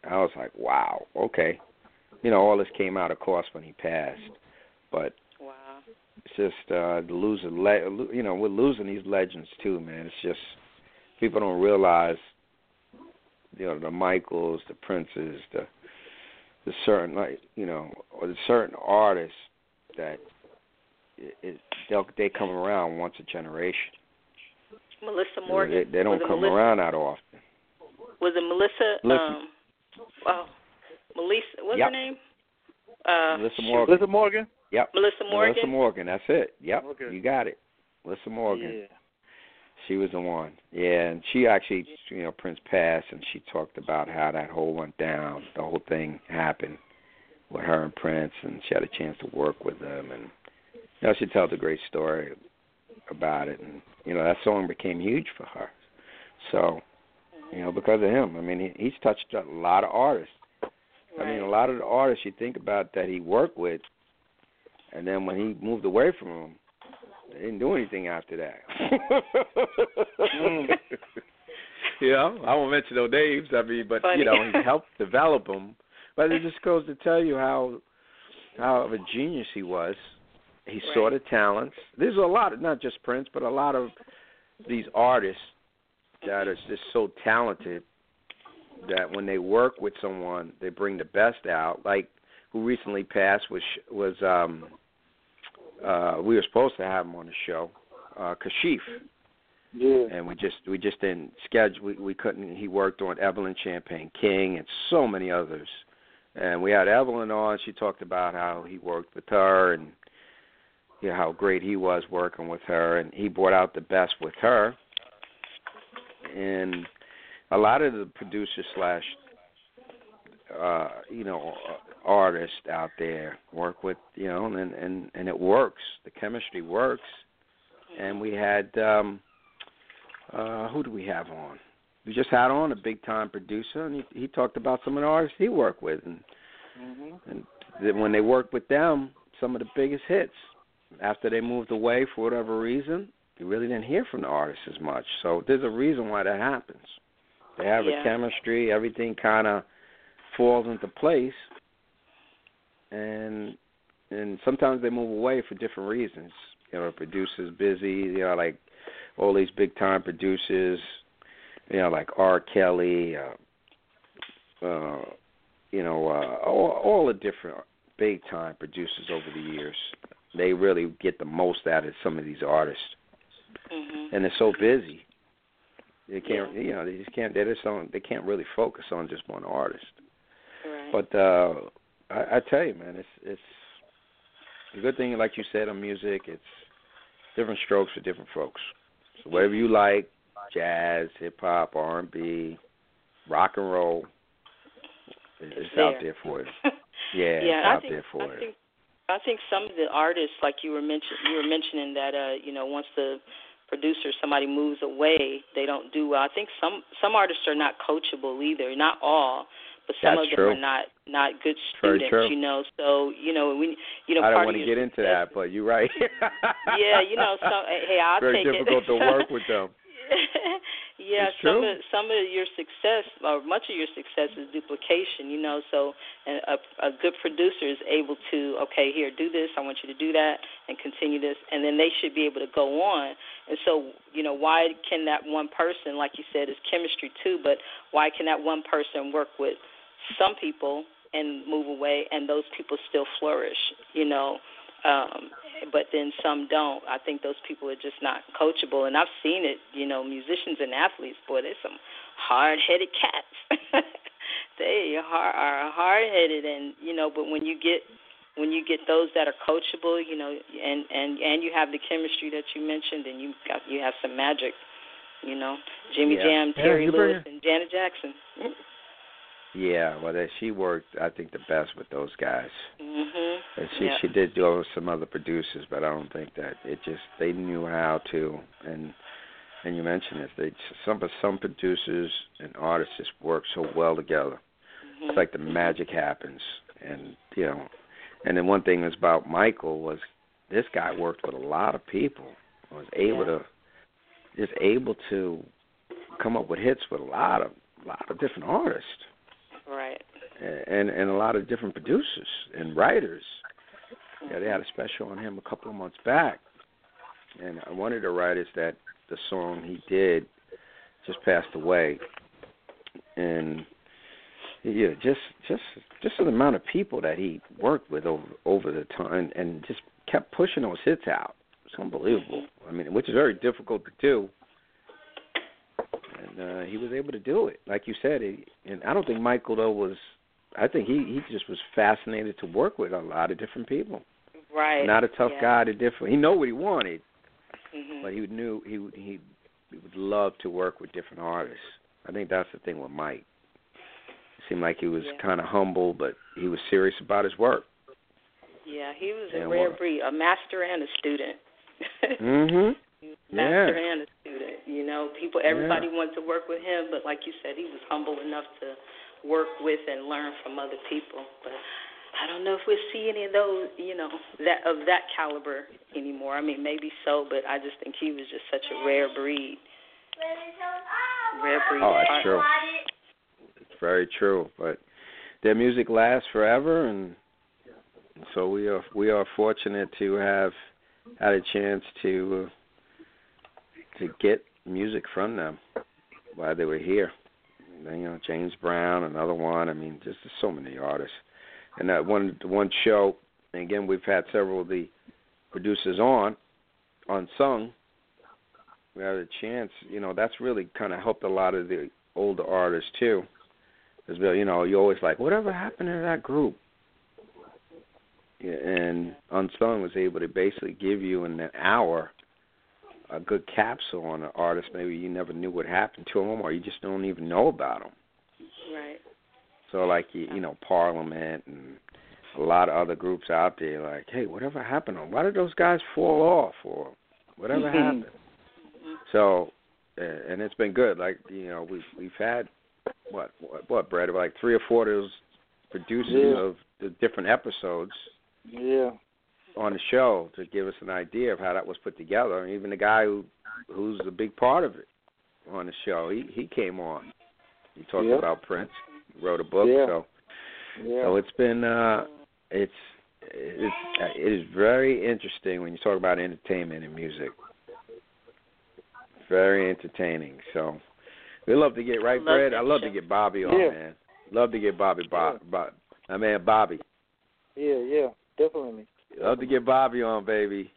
S1: I was like, "Wow, okay." You know, all this came out, of course, when he passed, but
S4: Wow.
S1: it's just uh the losing le- you know we're losing these legends too man it's just people don't realize you know the Michaels, the Princes, the the certain like you know or the certain artists that it, it they'll they come around once a generation.
S4: Melissa Morgan.
S1: They, they don't come
S4: Melissa?
S1: around that often.
S4: Was it Melissa?
S1: Melissa.
S4: Um, oh, Melissa. What's
S1: Yep.
S4: her name? Uh,
S1: Melissa. Morgan.
S2: Melissa Morgan.
S1: Yep.
S4: Melissa Morgan.
S1: Melissa Morgan. That's it. Yep.
S2: Okay.
S1: You got it. Melissa Morgan.
S2: Yeah.
S1: She was the one. Yeah, and she actually, you know, Prince passed, and she talked about how that whole went down. The whole thing happened with her and Prince, and she had a chance to work with them, and you know, she tells a great story about it, and you know, that song became huge for her. So, you know, because of him. I mean, he, he's touched a lot of artists. I mean, a lot of the artists you think about that he worked with, and then when he moved away from them, they didn't do anything after that.
S2: Mm. [LAUGHS]
S1: you know, I won't mention no names. I mean, but
S4: Funny.
S1: you know, he helped [LAUGHS] develop them. But it just goes to tell you how how of a genius he was. He saw the talents. There's a lot, of, not just Prince, but a lot of these artists that are just so talented that when they work with someone, they bring the best out. Like who recently passed was was um uh we were supposed to have him on the show, uh Kashif,
S2: Yeah.
S1: and we just we just didn't schedule. We, we couldn't. He worked on Evelyn Champagne King and so many others. And we had Evelyn on. She talked about how he worked with her and you know, how great he was working with her, and he brought out the best with her. And a lot of the producers slash uh you know artists out there work with you know and and and it works. The chemistry works. And we had um uh who do we have on? We just had on a big time producer and he he talked about some of the artists he worked with and
S2: Mhm.
S1: and then when they worked with them some of the biggest hits. After they moved away for whatever reason you really didn't hear from the artists as much. So there's a reason why that happens. They have
S4: Yeah.
S1: a chemistry everything kind of falls into place and and sometimes they move away for different reasons. You know producer's busy you know like all these big time producers you know like R. Kelly uh uh you know uh all, all the different big time producers over the years they really get the most out of some of these artists.
S4: Mhm.
S1: and they're so busy they can't you know they just can't they just don't they can't really focus on just one artist
S4: Right.
S1: but uh I, I tell you, man, it's it's a good thing, like you said, on music. It's different strokes for different folks. So whatever you like, jazz, hip hop, R and B, rock and roll, it- it's out there for you. Yeah, [LAUGHS]
S4: yeah,
S1: it's
S4: I
S1: out
S4: think,
S1: there for
S4: I
S1: you.
S4: think I think some of the artists, like you were mention, you were mentioning that uh, you know, once the producer somebody moves away, they don't do well. I think some some artists are not coachable either. Not all, but some
S1: That's
S4: of them
S1: true.
S4: are not not good students.
S1: true.
S4: You know, so you know we you know
S1: I don't want to get into that, but you're right. [LAUGHS]
S4: yeah, you know, so hey, I'll
S1: Very
S4: take
S1: difficult to work with [LAUGHS] them.
S4: yeah,
S1: It's
S4: some
S1: true.
S4: of some of your success or much of your success is duplication, you know. So and a a good producer is able to okay, here, do this. I want you to do that and continue this, and then they should be able to go on. And so, you know, why can that one person, like you said, is chemistry too, but why can that one person work with some people and move away, and those people still flourish, you know? um but then some don't i think those people are just not coachable and i've seen it you know musicians and athletes boy there's some hard headed cats [LAUGHS] they are, are hard headed and you know but when you get when you get those that are coachable you know and and and you have the chemistry that you mentioned and you got you have some magic you know jimmy
S1: Yeah.
S4: jam
S1: Yeah,
S4: terry
S1: bring
S4: lewis and janet jackson
S1: yeah, well, that she worked, I think, the best with those guys.
S4: mhm
S1: And she
S4: yeah.
S1: she did do with some other producers, but I don't think that it just they knew how to. And and you mentioned this, they some some producers and artists just work so well together.
S4: Mhm.
S1: It's like the magic happens, and you know. And then one thing was about Michael was this guy worked with a lot of people. Was able
S4: Yeah.
S1: to just able to come up with hits with a lot of a lot of different artists and and a lot of different producers and writers. Yeah, they had a special on him a couple of months back, and one of the writers that the song he did just passed away. and yeah, just just just the amount of people that he worked with over over the time, and just kept pushing those hits out. It's unbelievable. I mean, which is very difficult to do. And uh, he was able to do it, like you said. He, and I don't think Michael though was. I think he he just was fascinated to work with a lot of different people.
S4: Right.
S1: Not a tough
S4: yeah.
S1: guy to different. He know what he wanted,
S4: hmm
S1: but he knew he would he, he would love to work with different artists. I think that's the thing with Mike. It seemed like he was
S4: Yeah.
S1: kind of humble, but he was serious about his work.
S4: Yeah, he was a rare breed, a master and a student. [LAUGHS]
S1: Mhm.
S4: master
S1: Yeah.
S4: and a student. You know, people, everybody wanted to work with him, but like you said, he was humble enough to work with and learn from other people. But I don't know if we'll see any of those, you know, that of that caliber anymore. I mean, maybe so, but I just think he was just such a rare breed. Rare breed.
S1: Oh, that's true. It's very true. But their music lasts forever, and so we are we are fortunate to have had a chance to uh, to get music from them while they were here. You know, James Brown, another one. I mean, just there's so many artists. And that one one show, and again, we've had several of the producers on, unsung. We had a chance, you know, that's really kind of helped a lot of the older artists too. Because you know, you always like, whatever happened to that group? Yeah, and Unsung was able to basically give you in an hour a good capsule on an artist. Maybe you never knew what happened to them, or you just don't even know about them.
S4: Right.
S1: So like you, you know, Parliament and a lot of other groups out there, like, hey, whatever happened to them? Why did those guys fall off, or whatever
S2: Mhm.
S1: happened? So, and it's been good. Like you know, we've we've had what what, what Brad, like three or four of those producers
S2: Yeah.
S1: of the different episodes
S2: Yeah.
S1: On the show to give us an idea of how that was put together. And even the guy who who's a big part of it on the show, he he came on. He talked
S2: Yeah.
S1: about Prince, wrote a book.
S2: Yeah.
S1: So
S2: Yeah.
S1: so it's been uh it's it's it is very interesting when you talk about entertainment and music. Very entertaining. So we love to get right,
S4: Love
S1: Brad. I love to get Bobby on,
S2: Yeah.
S1: man. Love to get Bobby Bob,
S2: Yeah.
S1: Bob my man Bobby.
S2: yeah, yeah, definitely.
S1: Love to get Bobby on, baby.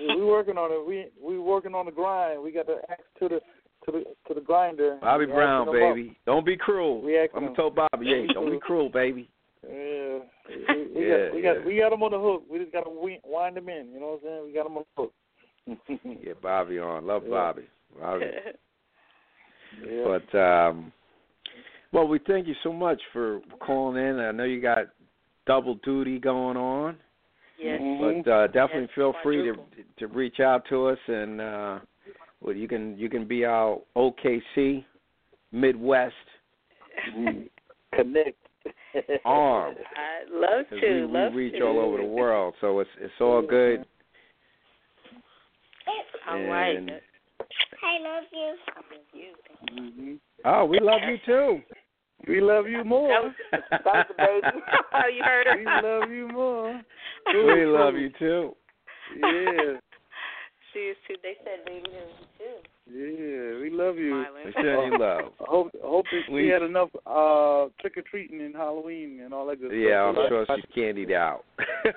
S2: Yeah, we working on it. We we working on the grind. We got the axe to the to the to the grinder.
S1: Bobby
S2: We
S1: Brown,
S2: 'em up.
S1: baby. Don't be cruel.
S2: We
S1: I'm gonna tell Bobby, hey, don't be [LAUGHS] cruel, baby.
S2: Yeah, we, we
S1: Yeah,
S2: got we got we got them on the hook. We just got to wind them in. You know what I'm saying? We got them on the hook. [LAUGHS]
S1: Get Bobby on. Love
S2: Yeah.
S1: Bobby. Bobby. [LAUGHS]
S2: yeah.
S1: But um well, we thank you so much for calling in. I know you got double duty going on,
S4: yes.
S1: But uh definitely
S4: Yes,
S1: feel free to to reach out to us and uh well you can you can be our OKC Midwest [LAUGHS]
S2: Connect. [LAUGHS]
S1: arm
S4: I'd love to.
S1: we, we
S4: love
S1: reach
S4: to.
S1: all over the world. So it's it's all good.
S4: All right.
S1: And-
S5: I love you.
S1: Oh, we love you too.
S2: We love you more.
S4: That was, that was the baby. [LAUGHS] [LAUGHS] oh, you heard her.
S2: we love you more. [LAUGHS]
S1: we love you too.
S2: Yeah,
S4: She is too. They said baby loves you too.
S2: yeah, we love you.
S1: We
S4: Smiling.
S1: send you love.
S2: I hope hope that we
S1: We-
S2: had enough uh trick or treating and Halloween and all that good stuff.
S1: Yeah, I'm sure she's candied out.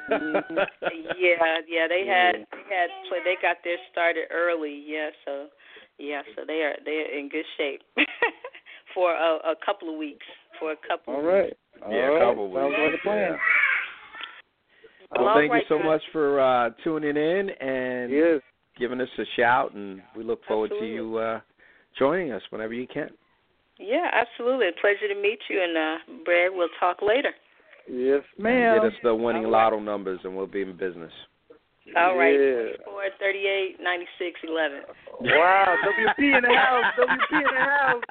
S4: yeah, yeah. They had they had play. They got their started early. Yeah, so yeah, so they are they are in good shape for a, a couple of weeks. For a couple.
S2: All
S4: of
S2: right. All
S1: Yeah, a
S2: right.
S1: couple
S2: Sounds
S1: weeks.
S2: like a plan.
S1: Well,
S4: All
S1: thank
S4: right,
S1: you so
S4: guys.
S1: much for uh, tuning in and
S2: Yes.
S1: giving us a shout, and we look forward
S4: Absolutely.
S1: to you uh, joining us whenever you can.
S4: Yeah, absolutely. A pleasure to meet you, and uh, Brad, we'll talk later.
S2: Yes,
S1: And
S2: ma'am.
S1: Get us the winning
S4: All right.
S1: lotto numbers, and we'll be in business.
S4: All right.
S2: Yeah.
S4: Four thirty eight ninety six eleven.
S2: Wow, WP in the house. [LAUGHS] WP in the house.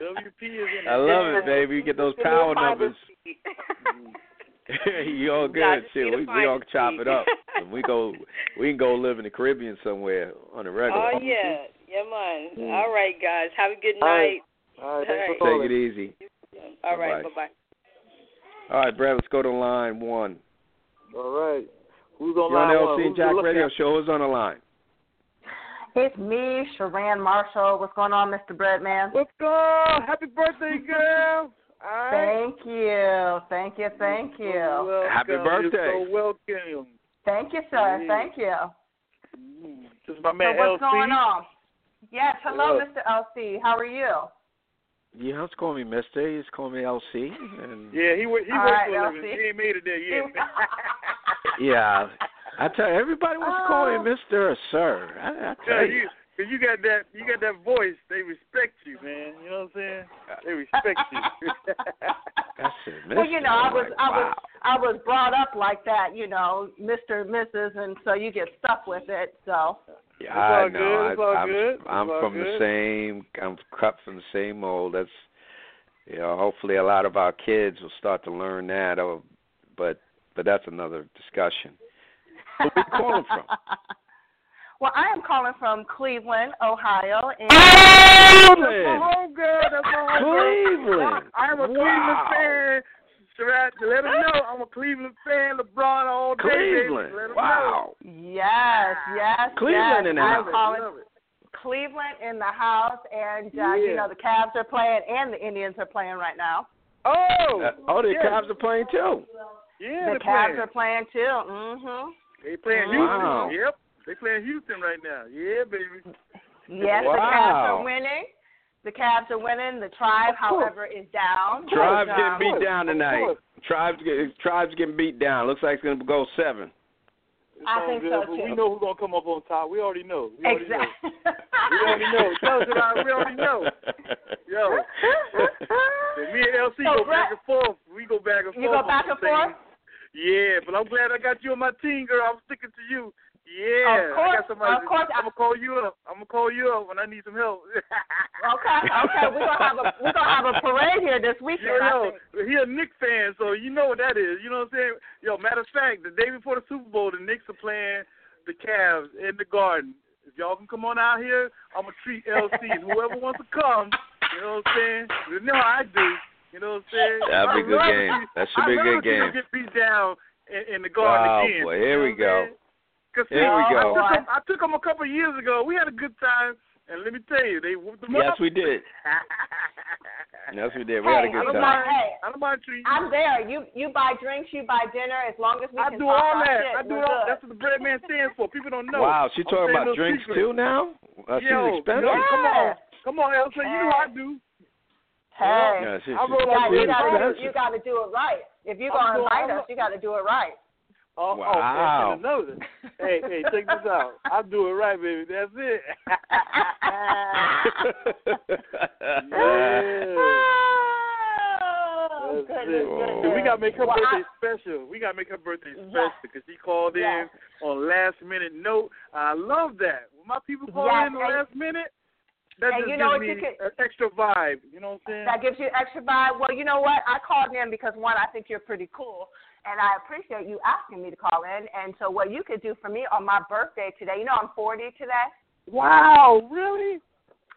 S2: WP is in the house.
S1: I love it, baby. You get those power numbers. [LAUGHS] [LAUGHS] you all good
S4: to see
S1: We we all chop it up. And we go. We can go live in the Caribbean somewhere on a regular.
S4: Oh yeah, yeah, man.
S2: Mm.
S4: All right, guys. Have a good night.
S2: right. All right, thanks for
S1: Take it easy.
S4: All right, bye bye.
S1: All right, Brad. Let's go to line one.
S2: All right. Who's on
S1: You're on the? LC Jack Radio
S2: lookout?
S1: Show. Who's on the line?
S6: It's me, Sharan Marshall. What's going on, Mr. Breadman?
S2: What's going on? Happy birthday, girl. All right.
S6: Thank you. Thank you. Thank you.
S2: Welcome.
S1: Happy
S2: You're
S1: birthday.
S2: so welcome.
S6: Thank you, sir.
S2: Yeah.
S6: Thank you.
S2: Mm. This is my man
S6: so what's
S2: LC.
S6: going on? Yes. Hello,
S2: What?
S6: Mr. LC. How are you?
S1: You don't call me Mister. You just call me LC. And
S2: Yeah, he work, he
S6: All
S2: works
S6: right,
S2: for a living. He ain't made it there yet. [LAUGHS] [LAUGHS]
S1: yeah, I tell you, everybody wants to call me oh. Mister or Sir. I, I
S2: yeah,
S1: tell you.
S2: you, cause you got that, you got that voice. They respect you, man. You know what I'm saying? They respect you. [LAUGHS]
S1: That's it, Mister.
S6: Well, you know, I was,
S1: like,
S6: I was,
S1: wow.
S6: I was brought up like that. You know, Mr., Mrs., and so you get stuck with it. So.
S1: Yeah,
S2: It's all
S1: I
S2: good,
S1: know.
S2: it's all
S1: I, I'm,
S2: good,
S1: I'm
S2: all
S1: from the
S2: good.
S1: same. I'm cut from the same mold. That's you know. Hopefully, a lot of our kids will start to learn that. Or, but but that's another discussion. Where are you calling from? [LAUGHS]
S6: well, I am calling from Cleveland, Ohio, and
S1: Cleveland.
S2: home girl. That's my home.
S1: Cleveland. [LAUGHS]
S2: I'm a
S1: Wow.
S2: Cleveland fan. Sherrod, to let them know, I'm a Cleveland fan. LeBron all day. baby.
S1: Cleveland.
S2: Let 'em
S1: Wow.
S6: yes, yes,
S1: Cleveland
S6: yes.
S1: in the
S6: I'm
S1: house.
S6: calling Cleveland in the house, and uh, you know the Cavs are playing, and the Indians are playing right now.
S2: Oh,
S1: Uh, oh, the
S2: yeah.
S1: Cavs are playing too.
S2: Yeah,
S6: the Cavs
S2: playing.
S6: are playing too. Mhm.
S2: They playing Houston.
S1: Wow.
S2: Yep, they playing Houston right now. Yeah, baby.
S6: Yes, the Cavs are winning. The Cavs are winning. The Tribe, however, is down.
S1: Tribes
S6: But,
S1: getting beat down tonight.
S2: course.
S1: Tribes tribes getting beat down. Looks like it's gonna go seven.
S2: It's
S6: I think
S2: good,
S6: so,
S2: but
S6: too.
S2: we know who's gonna come up on top. We already know. We already know.
S6: Exactly.
S2: We already know. Tell us. We already know. [LAUGHS] Yo, me and LC
S6: So,
S2: go back and forth. We go back and forth.
S6: You go back and forth?
S2: Yeah, but I'm glad I got you on my team, girl. I'm sticking to you. Yeah,
S6: Of course,
S2: I got somebody.
S6: of course.
S2: I'm gonna call you up. I'm gonna call you up when I need some help. [LAUGHS]
S6: Okay, okay. We're gonna have a we're gonna have a parade here this weekend.
S2: Yo, yo, he a Knicks fan, so you know what that is. You know what I'm saying? Yo, matter of fact, the day before the Super Bowl, the Knicks are playing the Cavs in the Garden. If y'all can come on out here, I'm gonna treat LC and whoever wants to come. You know what I'm saying? You know how I do. You know what I'm saying?
S1: That'd be a good game.
S2: see-
S1: That should be a
S2: I'd
S1: good
S2: rather see them
S1: game.
S2: Get beat down in, in the Garden
S1: Oh,
S2: again.
S1: boy,
S2: you
S1: here
S2: know
S1: we
S2: I'm
S1: go.
S2: saying? Cause see,
S1: Here we
S2: I
S1: go.
S2: took, them, I took them a couple of years ago. We had a good time, and let me tell you, they whooped them
S1: Yes,
S2: up.
S1: we did. [LAUGHS] Yes, we did. We had a good
S6: I'm
S1: time.
S6: like, hey,
S2: I don't mind treating you.
S6: I'm there. You you buy drinks, you buy dinner. As long as we
S2: I
S6: can
S2: do
S6: talk
S2: all that.
S6: shit,
S2: I do all.
S6: good.
S2: That's what the bread man stands for. People don't know.
S1: Wow, she
S2: I'm
S1: talking
S2: saying
S1: about
S2: no
S1: drinks
S2: secret.
S1: too now? Uh, she's
S2: Yo,
S1: expensive.
S2: yo, come on, come on, LC. You know how I do.
S6: Hey,
S1: Yeah, she, she,
S2: roll
S6: yeah,
S2: up
S6: you gotta do, you gotta do it right. If you're gonna
S2: doing-
S6: invite
S2: I'm-
S6: us, you gotta do it right.
S2: Oh, oh
S1: Wow.
S2: oh, and another. hey, hey, check this out. I do it right, baby. That's it. [LAUGHS]
S6: Oh,
S2: That's
S6: goodness,
S2: it.
S6: goodness.
S2: We gotta make her
S6: Well,
S2: birthday
S6: I-
S2: special. We gotta make her birthday
S6: Yes.
S2: special because she called in
S6: Yes.
S2: on last minute note. I love that. When my people call
S6: Yes,
S2: in on last minute, that
S6: and you know
S2: gives me
S6: you could-
S2: an extra vibe. You know what I'm saying?
S6: That gives you extra vibe. Well, you know what? I called in because one, I think you're pretty cool, and I appreciate you asking me to call in. And so, what you could do for me on my birthday today, you know, I'm 40 today.
S2: wow, really?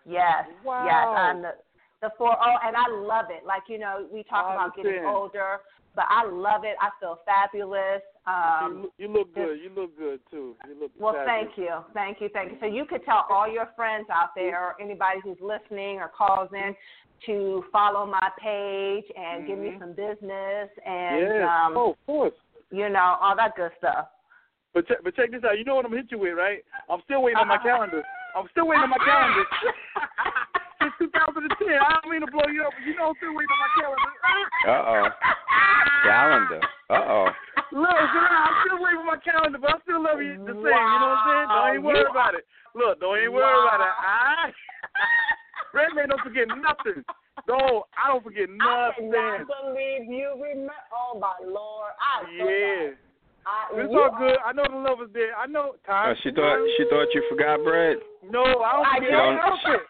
S6: Yes,
S2: Wow.
S6: yes, I'm the the four oh, and I love it. Like you know, we talk about getting older, but I love it. I feel fabulous. Um,
S2: you, you look good. You look good too. You look.
S6: Well,
S2: fabulous.
S6: thank you, thank you, thank you. So you could tell all your friends out there, or anybody who's listening or calls in, to follow my page and give me
S2: Mhm.
S6: some business and
S2: Yes.
S6: um,
S2: oh, of course.
S6: you know all that good stuff.
S2: But check, but check this out. You know what I'm gonna hit you with, right? I'm still waiting on my calendar. I'm still waiting on my [LAUGHS] calendar. [LAUGHS] Since 2010. I don't mean to blow you up, but you know I'm still waiting on my calendar.
S1: Uh-oh. Calendar. Uh-oh.
S2: Look, Sarah, I'm still waiting for my calendar, but I still love you the same. You know what I'm saying? Don't even
S6: Wow.
S2: worry about it. Look, don't even worry about it. I, [LAUGHS] Breadman don't forget nothing. Don't I don't forget nothing.
S6: I cannot believe you remember. Oh my lord! I
S2: Yeah.
S6: I,
S2: It's all good. I know the love is there. I know
S1: Oh,
S2: time.
S1: she thought she thought you forgot bread.
S2: No, I don't
S6: I
S2: forget
S1: don't.
S2: an elephant.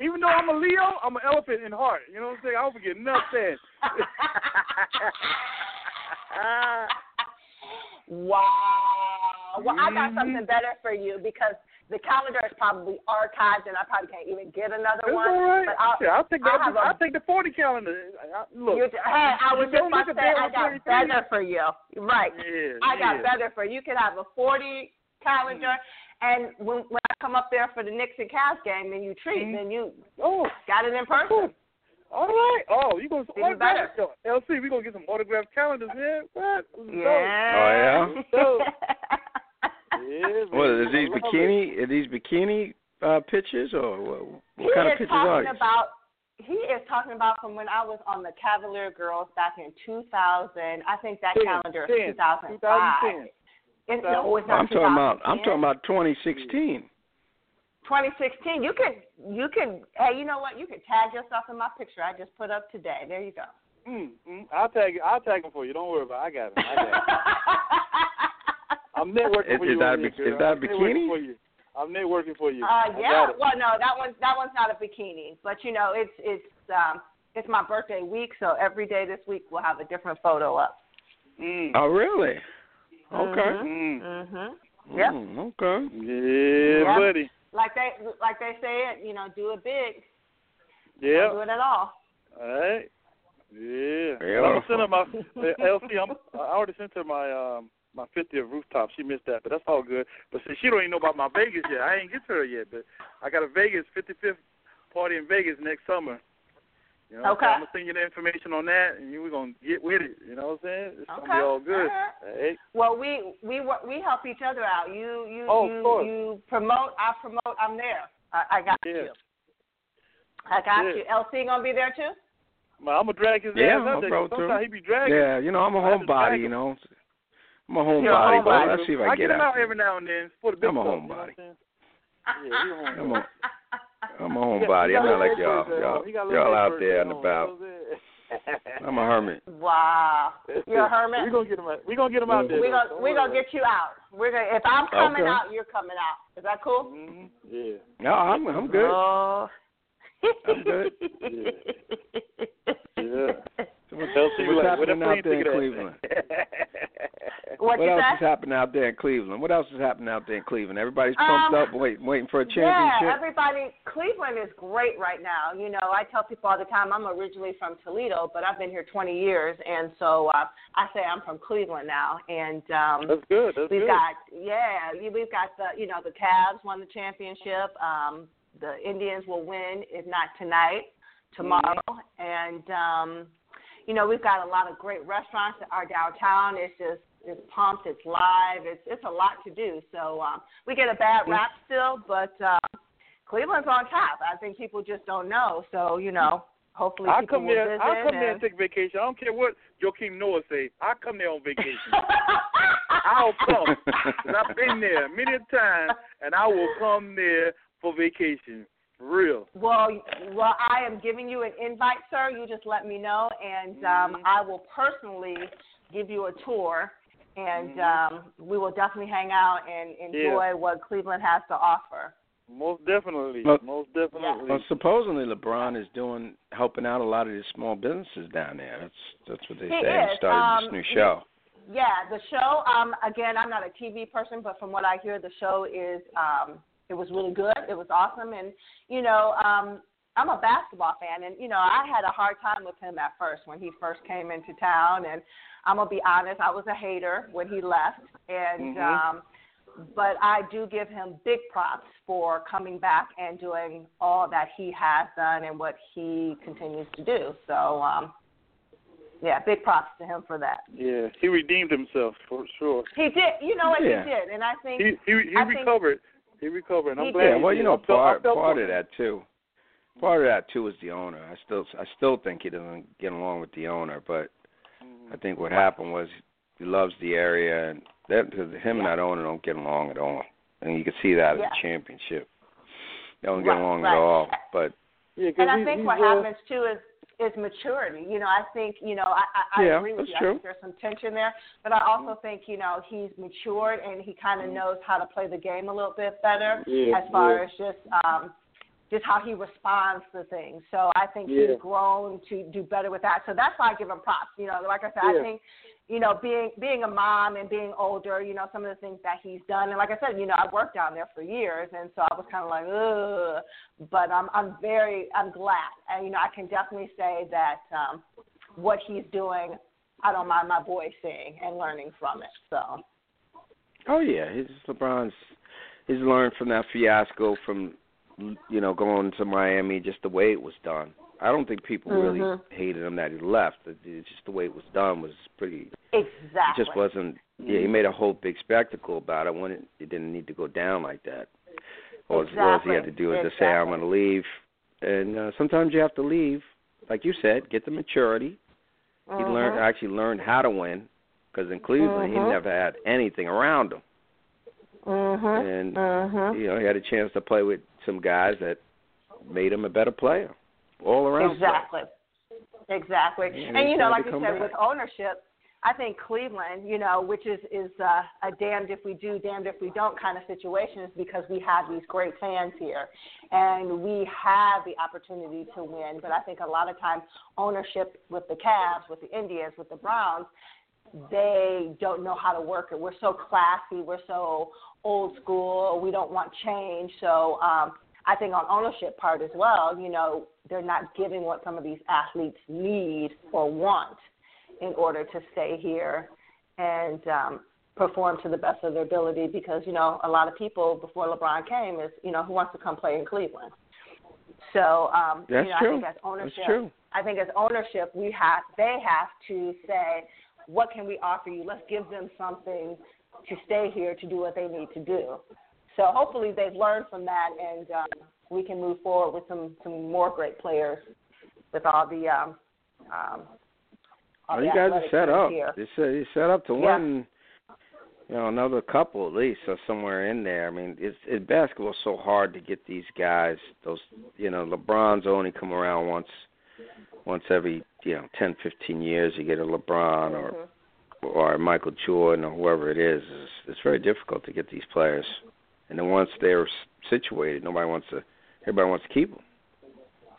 S2: Even though I'm a Leo, I'm an elephant in heart. You know what I'm saying? I don't forget nothing. [LAUGHS]
S6: Wow. Well, I got something mm-hmm. better for you because the calendar is probably archived and I probably can't even get another
S2: It's
S6: one.
S2: all right.
S6: But I'll,
S2: Shit, I'll take the
S6: I'll
S2: I'll take the forty calendar. I, look,
S6: you, hey, I was just about to say I got
S2: on 23.
S6: better for you. Right.
S2: yeah,
S6: I got
S2: yeah.
S6: better for you. You could have a 40 calendar And when when I come up there for the Knicks and Cavs game, and you treat,
S2: Mhm.
S6: then you
S2: Oh,
S6: got it in person.
S2: all right. Oh, you gonna
S6: Even better.
S2: Yo, LC? We gonna get some autographed calendars, man. What?
S6: Yeah.
S1: Oh,
S2: So, yeah, [LAUGHS] man.
S1: What are these
S2: I love
S1: bikini? Are these bikini uh, pictures or what,
S6: he
S1: what kind of
S6: is
S1: pictures are
S6: talking
S1: these?
S6: about. He is talking about from when I was on the Cavalier Girls back in 2000. I think that
S2: Ten,
S6: calendar
S2: ten,
S6: is 2005.
S2: 2010.
S6: It's, no, it's not
S1: I'm talking about. I'm talking about 2016.
S6: 2016. You can, you can. Hey, you know what? You can tag yourself in my picture I just put up today. There you go.
S2: Mm, mm, I'll tag I'll tag him for you. Don't worry about. it. I got it. I got it. [LAUGHS] I'm networking
S1: Is-
S2: for
S1: is
S2: you.
S1: that a
S2: over here,
S1: bik-
S2: girl.
S1: is that a
S2: I'm
S1: bikini?
S2: For you. I'm networking for you.
S6: Uh, yeah. Well, no, that one, that one's not a bikini, but you know, it's, it's, um, it's my birthday week, so every day this week we'll have a different photo up.
S2: Mm.
S1: Oh, really? Okay.
S2: Mm.
S6: Mhm. Yep.
S1: Mm, okay.
S2: Yeah,
S6: Yep.
S2: buddy.
S6: Like they, like they say it. You know, do it big.
S2: Yeah.
S6: Don't it at all.
S2: All right. Yeah.
S1: Beautiful.
S2: I'm gonna send her my uh, LC. I'm, I already sent her my um my 50th rooftop. She missed that, but that's all good. But see, she don't even know about my Vegas yet. I ain't get to her yet, but I got a Vegas 55th party in Vegas next summer. You know,
S6: Okay.
S2: so I'm gonna send you the information on that, and you we're gonna get with it. You know what I'm saying? It's
S6: Okay.
S2: gonna be all good.
S6: All right.
S2: Hey.
S6: Well, we we we help each other out. You you
S2: Oh,
S6: you you promote. I promote. I'm there. I, I got
S2: Yeah.
S6: you. I got
S2: Yeah.
S6: you. LC gonna be there too.
S2: Man, I'm gonna drag his
S1: Yeah,
S2: ass out
S1: I'll
S2: there.
S1: throw
S2: 'cause
S1: it through.
S2: Sometimes he be dragging.
S1: Yeah, you know, I'm a
S2: have to
S1: homebody. You know, I'm a homebody,
S6: You're
S1: but let's see if I,
S2: I
S1: get
S2: get him
S1: out.
S2: out every now and then for the big
S1: I'm a
S2: stuff, you know
S1: homebody.
S2: what I'm saying? Yeah, he's a [LAUGHS] homebody.
S1: I'm a homebody. I'm not like y'all. Y'all,
S2: on. He got a little
S1: y'all out there and
S2: on,
S1: about.
S2: you know what I'm
S1: a hermit. [LAUGHS]
S6: Wow. You're a hermit.
S2: We're gonna get him out. We're gonna get him out there.
S6: we
S2: though.
S6: gonna we gonna get you out. We're gonna if I'm coming
S1: Okay.
S6: out, you're coming out. Is that cool?
S2: it. Mhm. Yeah.
S1: No, I'm I'm good.
S6: Oh.
S1: I'm good. [LAUGHS]
S2: Yeah.
S1: So what's,
S2: Tell Steve
S1: what's
S2: like, what
S1: happening
S2: the
S1: out there in? Cleveland? [LAUGHS]
S6: what,
S1: What else is happening out there in Cleveland? What else is happening out there in Cleveland? Everybody's
S6: Um,
S1: pumped up, wait, waiting for a championship.
S6: Yeah, everybody. Cleveland is great right now. You know, I tell people all the time I'm originally from Toledo, but I've been here 20 years, and so uh, I say I'm from Cleveland now. And um,
S2: That's good. That's
S6: we've
S2: good.
S6: got yeah, we- we've got the you know the Cavs won the championship. Um, the Indians will win if not tonight, tomorrow, and um, you know we've got a lot of great restaurants. Our downtown is just it's pumped. It's live. It's it's a lot to do. So um, we get a bad rap still, but uh, Cleveland's on top. I think people just don't know. So you know, hopefully
S2: I
S6: people
S2: come
S6: will
S2: there.
S6: visit.
S2: I come there
S6: and...
S2: and take vacation. I don't care what Joakim Noah say. I come there on vacation. [LAUGHS] I'll come. 'Cause I've been there many a time, and I will come there for vacation. For real.
S6: Well, well, I am giving you an invite, sir. You just let me know, and um,
S2: Mhm.
S6: I will personally give you a tour, and
S2: Mhm.
S6: um, we will definitely hang out and enjoy what Cleveland has to offer.
S2: Most definitely.
S1: Well-
S2: Most definitely.
S1: Well, supposedly LeBron is doing helping out a lot of these small businesses down there. That's that's what they
S6: He
S1: say.
S6: is.
S1: He started this
S6: Um,
S1: new show.
S6: Yeah, the show. Um, again, I'm not a TV person, but from what I hear, the show is um, it was really good. It was awesome, and you know, um, I'm a basketball fan, and you know, I had a hard time with him at first when he first came into town, and I'm gonna be honest, I was a hater when he left, and
S2: Mhm.
S6: um, but I do give him big props for coming back and doing all that he has done and what he continues to do. So, um, yeah, big props to him for that.
S2: yeah, he redeemed himself for sure.
S6: He did. You know what
S1: Yeah.
S6: he did, and I think
S2: He he he
S6: I think-
S2: recovered. He recovered. And I'm
S6: He
S2: glad.
S1: Yeah, well, you know,
S2: I felt-
S1: part
S2: felt
S1: part of that too. Part of that too is the owner. I still I still think he doesn't get along with the owner, but I think what happened was he loves the area, and that because him and that owner don't get along at all, and you can see that
S6: Yeah.
S1: in the championship. They don't get
S6: Right,
S1: along
S6: right.
S1: at all. But
S2: Yeah, 'cause
S6: and I
S2: he-
S6: think what
S2: uh,
S6: happens too is is maturity. You know, I think you know I I, I agree with you. I think there's some tension there, but I also think you know he's matured and he kind of knows how to play the game a little bit better
S2: Yeah,
S6: as far
S2: yeah.
S6: as just um just how he responds to things. So I think
S2: Yeah.
S6: he's grown to do better with that. So that's why I give him props. You know, like I said,
S2: Yeah.
S6: I think you know, being being a mom and being older, you know, some of the things that he's done. And like I said, you know, I worked down there for years, and so I was kind of like, ugh. But I'm I'm very I'm glad, and you know, I can definitely say that um, what he's doing, I don't mind my boy seeing and learning from it. So
S1: oh yeah, he's LeBron's. he's learned from that fiasco from you know going to Miami, just the way it was done. I don't think people
S6: mm-hmm.
S1: really hated him that he left. It's just the way it was done was pretty.
S6: Exactly.
S1: It just wasn't. Yeah, he made a whole big spectacle about it when it, it didn't need to go down like that. All,
S6: exactly.
S1: all he had to do was
S6: exactly.
S1: to say, "I'm going to leave," and uh, sometimes you have to leave, like you said, get the maturity.
S6: Mm-hmm.
S1: He learned actually learned how to win because in Cleveland
S6: mm-hmm.
S1: he never had anything around him,
S6: mm-hmm.
S1: and
S6: mm-hmm.
S1: you know he had a chance to play with some guys that made him a better player all around.
S6: Exactly. Exactly.
S1: And,
S6: and you know, like
S1: you
S6: said,
S1: back.
S6: with ownership, I think Cleveland, you know, which is is uh, a damned if we do, damned if we don't kind of situation, is because we have these great fans here, and we have the opportunity to win. But I think a lot of times ownership with the Cavs, with the Indians, with the Browns, they don't know how to work it. We're so classy, we're so old school, we don't want change. So um, I think on ownership part as well, you know, they're not giving what some of these athletes need or want in order to stay here and um, perform to the best of their ability because, you know, a lot of people before LeBron came is, you know, who wants to come play in Cleveland. So, um,
S1: That's
S6: you know,
S1: true.
S6: I think as ownership,
S1: That's true.
S6: I think as ownership, we have, they have to say, what can we offer you? Let's give them something to stay here to do what they need to do. So hopefully they've learned from that, and um, we can move forward with some some more great players with all the um, um, all the
S1: you guys are set up.
S6: Here.
S1: You're set, up to
S6: Yeah.
S1: win. You know, another couple at least, or somewhere in there. I mean, it's it, basketball's so hard to get these guys. Those, you know, LeBron's only come around once, once every you know ten, fifteen years. You get a LeBron or
S6: Mhm.
S1: or Michael Jordan or whoever it is. It's, it's very difficult to get these players. And then once they're s- situated, nobody wants to. Everybody wants to keep them.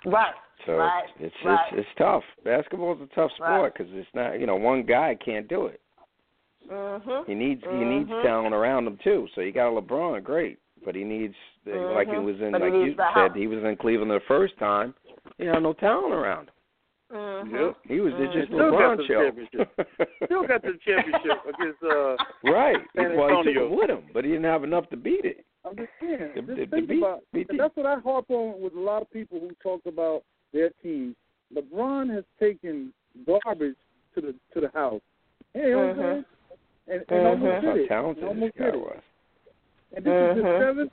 S6: Right.
S1: So
S6: Right,
S1: it's it's,
S6: right.
S1: it's it's tough. Basketball's a tough sport because it's not. You know, one guy can't do it.
S6: Mm-hmm.
S1: He needs he needs talent around him too. So you got LeBron, great, but he needs like he
S6: Mhm.
S1: was in
S6: But
S1: like you said he was in Cleveland the first time. He had no talent around him.
S6: Mhm.
S7: Yep.
S1: He was
S6: Mhm.
S1: just
S7: Still got
S1: LeBron
S7: the
S1: show.
S7: championship. Still got the championship [LAUGHS] against uh
S1: right.
S7: San
S1: Well, he took
S7: Antonio.
S1: it with him, but he didn't have enough to beat it.
S2: I'm just saying.
S1: The-
S2: just
S1: the- the
S2: think
S1: beat-
S2: about.
S1: beat
S2: that's what I harp on with a lot of people who talk about their teams. LeBron has taken garbage to the to the house. You know what I'm
S6: Mhm.
S2: And, and
S6: Mhm.
S2: almost did it.
S1: talented
S2: And almost did it.
S1: was.
S2: And this is his
S6: Mhm.
S2: seventh.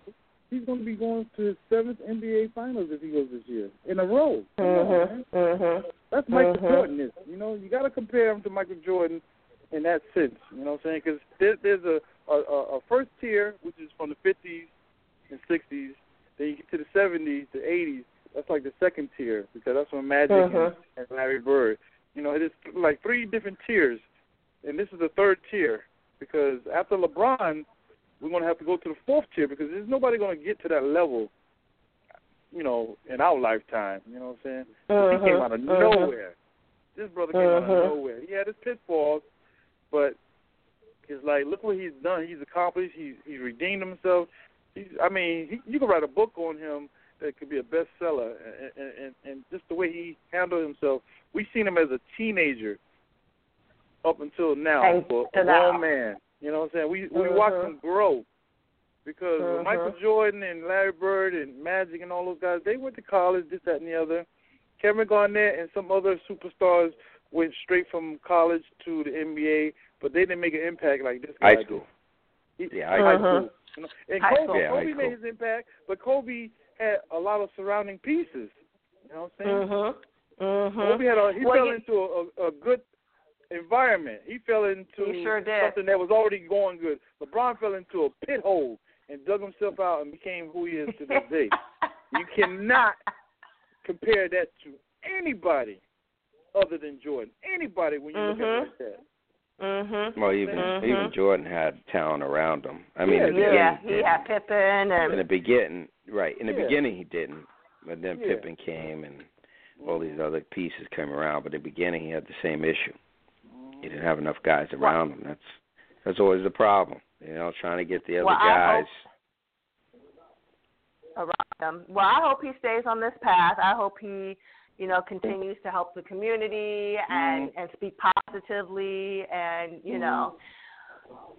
S2: He's going to be going to his seventh NBA Finals if he goes this year in a row. Come on, man.
S6: Mhm.
S2: That's Michael
S6: Mhm.
S2: Jordan. Is you know you got to compare him to Michael Jordan in that sense. You know what I'm saying? Because there, there's a, a a first tier which is from the 50s and 60s. Then you get to the 70s, the 80s. That's like the second tier because that's when Magic and,
S6: Mhm.
S2: and Larry Bird. You know, it is like three different tiers, and this is the third tier because after LeBron, we're going to have to go to the fourth tier because there's nobody going to get to that level. You know, in our lifetime. You know what I'm saying?
S6: Mhm.
S2: He came out of
S6: Mhm.
S2: nowhere. This brother came out
S6: Mhm.
S2: of nowhere. He had his pitfalls, but it's like look what he's done. He's accomplished. He's he's redeemed himself. He's I mean, he, you could write a book on him that could be a bestseller. And, and and and just the way he handled himself, we seen him as a teenager up until now,
S6: And
S2: for a grown man. You know what I'm saying? We we
S6: Mhm.
S2: watched him grow. Because when uh-huh. Michael Jordan and Larry Bird and Magic and all those guys, they went to college, this, that, and the other. Kevin Garnett and some other superstars went straight from college to the NBA, but they didn't make an impact like this guy
S1: High school.
S2: did. He,
S1: Yeah,
S2: high
S1: high
S6: school.
S2: school. You know, and
S6: High
S2: Kobe,
S6: school.
S1: Yeah, high
S2: Kobe
S1: school.
S2: made his impact, but Kobe had a lot of surrounding pieces. You know what I'm saying?
S6: Mm-hmm. Mm-hmm.
S2: Kobe had a, he
S6: Well,
S2: fell
S6: you-
S2: into a, a, a good environment. He fell into
S6: He sure did.
S2: something that was already going good. LeBron fell into a pit hole and dug himself out and became who he is to this day. [LAUGHS] You cannot compare that to anybody other than Jordan. Anybody when you look at it
S6: Mhm.
S2: like that.
S6: Mhm.
S1: Well, even
S6: Mhm.
S1: even Jordan had talent around him. I mean,
S2: Yeah,
S1: in the
S2: yeah,
S1: beginning, he
S6: he
S1: didn't.
S6: had Pippen
S1: in the beginning, right? In the
S2: Yeah.
S1: beginning, he didn't, but then
S2: Yeah.
S1: Pippen came and all these other pieces came around. But in the beginning, he had the same issue. He didn't have enough guys around him. That's that's always the problem. You know, trying to get the other
S6: Well,
S1: guys.
S6: around him. Well, I hope he stays on this path. I hope he, you know, continues to help the community and and speak positively and you know,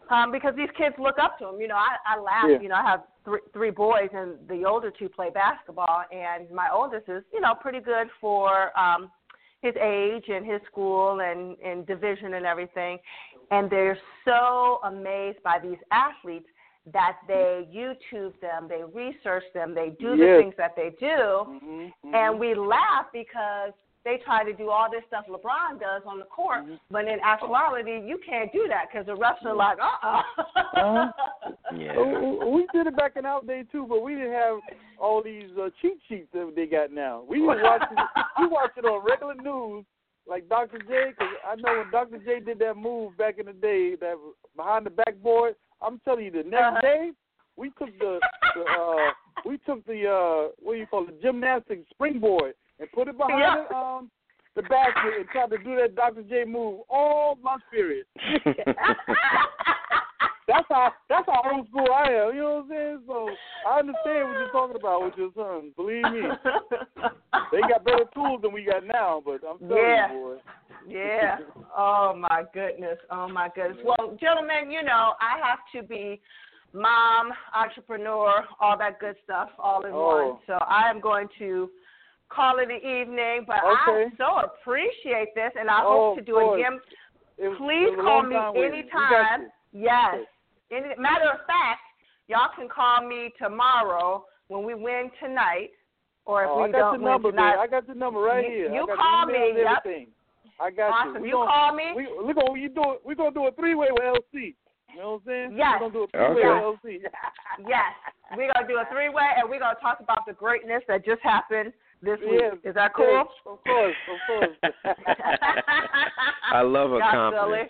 S6: Um, because these kids look up to him. You know, I, I laugh.
S2: Yeah.
S6: You know, I have three, three boys, and the older two play basketball, and my oldest is, you know, pretty good for um, his age and his school and, and division and everything. And they're so amazed by these athletes that they YouTube them, they research them, they do the
S2: Yes.
S6: things that they do,
S2: Mm-hmm,
S6: and we laugh because they try to do all this stuff LeBron does on the court,
S2: Mm-hmm.
S6: but in actuality, you can't do that because the refs are like, uh-uh.
S2: Uh-huh. [LAUGHS]
S1: Yeah.
S2: We did it back in our day too, but we didn't have all these uh, cheat sheets that they got now. We was watching, we watch it on regular news, like Dr. J. Because I know when Dr. J did that move back in the day, that behind the backboard. I'm telling you, the next
S6: Uh-huh.
S2: day we took the, the uh, we took the uh, what do you call it, gymnastic springboard and put it behind
S6: Yeah.
S2: the, um the basket and tried to do that Dr. J move all lunch period. [LAUGHS] [LAUGHS] That's how that's how old school I am. You know what I'm saying? So I understand what you're talking about with your son. Believe me, [LAUGHS] they got better tools than we got now. But I'm telling
S6: Yeah.
S2: you, boy.
S6: Yeah. Oh my goodness. Oh my goodness. Well, gentlemen, you know I have to be mom, entrepreneur, all that good stuff, all in
S2: Oh.
S6: one. So I am going to call it an evening. But
S2: Okay.
S6: I so appreciate this, and I
S2: Oh,
S6: hope to do it again.
S2: It
S6: Please
S2: it
S6: call me
S2: time waiting. We got
S6: anytime. Yes. Any, matter of fact, y'all can call me tomorrow when we win tonight, or if
S2: Oh,
S6: we
S2: I got
S6: don't
S2: your number,
S6: win tonight.
S2: man. I got your number right
S6: You-
S2: here.
S6: you
S2: I got
S6: call me, yep.
S2: I got
S6: awesome.
S2: you. We
S6: You
S2: gonna,
S6: call me.
S2: We we gonna you do it. We gonna do a three way with LC. You know what I'm saying?
S6: Yes.
S2: We're gonna do a three way
S1: Okay.
S2: with LC. [LAUGHS]
S6: Yes, we're gonna do a three way, and we're gonna talk about the greatness that just happened this week. Is that cool?
S2: yes, Of course, of course. [LAUGHS]
S1: I love a
S6: Y'all
S1: confidence.
S6: silly.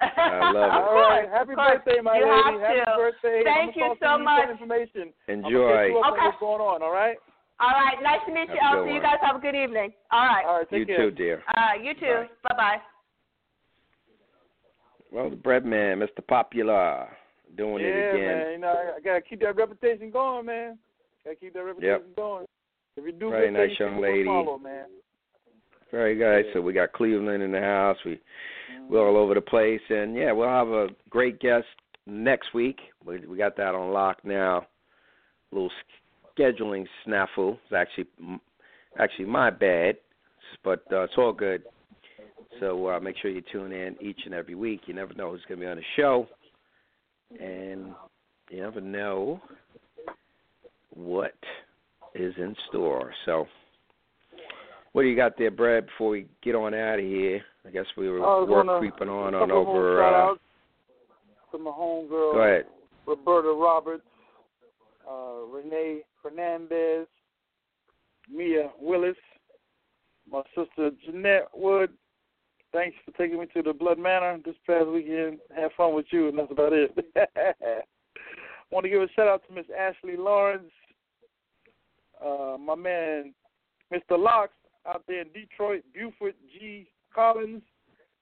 S1: I [LAUGHS] love it.
S2: All right. Happy
S6: course.
S2: birthday, my
S6: you
S2: lady.
S6: Have
S2: Happy
S6: to.
S2: birthday.
S6: Thank
S2: I'm
S6: you so
S2: talk
S6: much.
S2: You some information. I'm
S1: Enjoy.
S2: you
S6: Okay.
S2: what's going on? All right.
S6: All right, nice to meet you,
S1: Have a good
S6: LC. You guys have a good evening. All right.
S2: All right.
S1: You
S2: Take care.
S1: too, dear.
S6: All right, you too. Bye bye.
S1: Well, the Breadman, Mr. Popular, doing
S2: yeah,
S1: it again.
S2: Yeah, man. You know, I, I gotta keep that reputation going, man. Gotta keep that reputation going. If you do
S1: Very
S2: good
S1: nice
S2: things,
S1: young lady.
S2: Follow, man.
S1: Very good. So we got Cleveland in the house. We we're all over the place, and yeah, we'll have a great guest next week. We we got that on lock now. A little scheduling snafu. It's actually actually my bad, but uh, it's all good. So uh, make sure you tune in each and every week. You never know who's going to be on the show, and you never know what is in store. So. What do you got there, Brad? Before we get on out of here, I guess we were
S2: I
S1: work creeping on on over.
S2: shout
S1: Uh,
S2: to my homegirl,
S1: go ahead.
S2: Roberta Roberts, uh, Renee Fernandez, Mia Willis, my sister Jeanette Wood. Thanks for taking me to the Blood Manor this past weekend. Have fun with you, and that's about it. [LAUGHS] Want to give a shout out to Miss Ashley Lawrence, uh, my man Mr. Locks out there in Detroit, Buford G. Collins.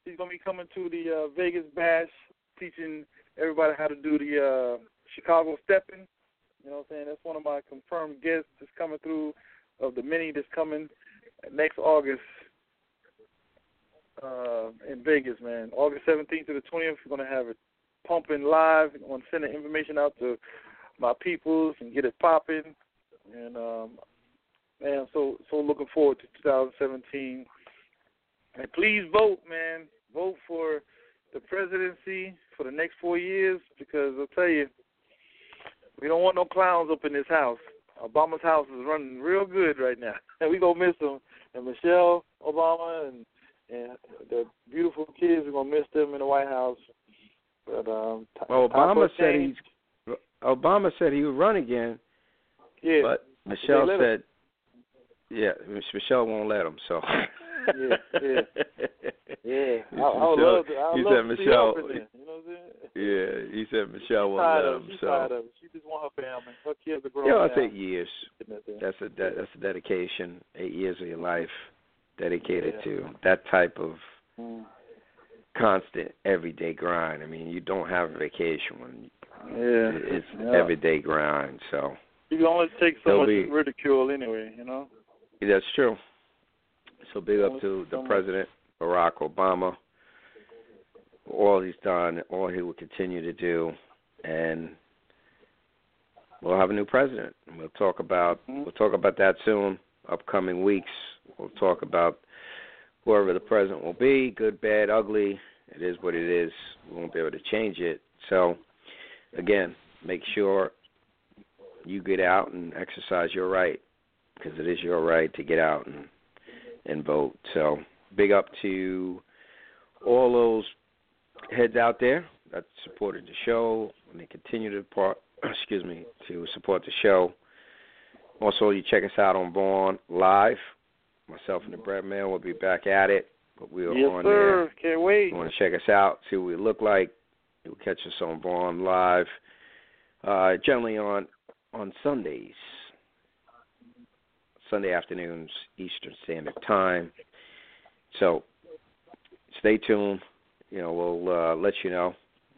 S2: He's gonna be coming to the uh, Vegas Bash, teaching everybody how to do the uh, Chicago stepping. You know what I'm saying? That's one of my confirmed guests that's coming through of the many that's coming next August uh, in Vegas, man. August 17th to the 20th, we're going to have it pumping live. I'm going to send the information out to my peoples and get it popping. And, um, man, I'm so, so looking forward to 2017. And please vote, man. Vote for the presidency for the next four years because I'll tell you, we don't want no clowns up in this house. Obama's house is running real good right now, [LAUGHS] and we gonna miss them. And Michelle Obama and and the beautiful kids, we're gonna miss them in the White House. But um,
S1: Well, Obama said
S2: change.
S1: he's Obama said he would run again,
S2: yeah,
S1: but Michelle said, yeah, Michelle won't let him. So. [LAUGHS]
S2: Yeah, yeah. yeah. [LAUGHS] I, I
S1: Michelle-
S2: would love to. I
S1: he
S2: would
S1: said
S2: love to see
S1: Michelle-
S2: her up in. You know what I'm saying?
S1: Yeah, he said Michelle won't let him.
S2: She's
S1: So.
S2: tired of it. She just want her family. Her kids are grown
S1: Yeah,
S2: now.
S1: it's eight years.
S2: That's
S1: a de- that's a dedication. Eight years of your life dedicated
S2: Yeah.
S1: to that type of
S2: Mm.
S1: constant everyday grind. I mean, you don't have a vacation when
S2: Yeah.
S1: it's
S2: yeah.
S1: everyday grind. So
S2: You can only take so
S1: They'll
S2: much
S1: be-
S2: ridicule anyway, you know.
S1: that's true. So big up to the president Barack Obama. all he's done, all he will continue to do, and we'll have a new president. And we'll talk about
S8: Mm-hmm.
S1: we'll talk about that soon. Upcoming weeks, we'll talk about whoever the president will be, good, bad, ugly. It is what it is. We won't be able to change it. So, again, make sure you get out and exercise your right because it is your right to get out and and vote. So, big up to all those heads out there that supported the show and they continue to part, [CLEARS THROAT] excuse me to support the show. Also, you check us out on Vaughn Live. Myself and the Breadman will be back at it, but we are
S8: yes,
S1: on
S8: sir. Can't wait.
S1: there. You want to check us out, see what we look like. You'll catch us on Vaughn Live, uh, generally on on Sundays, Sunday afternoons, Eastern Standard Time. So stay tuned. You know, we'll uh, let you know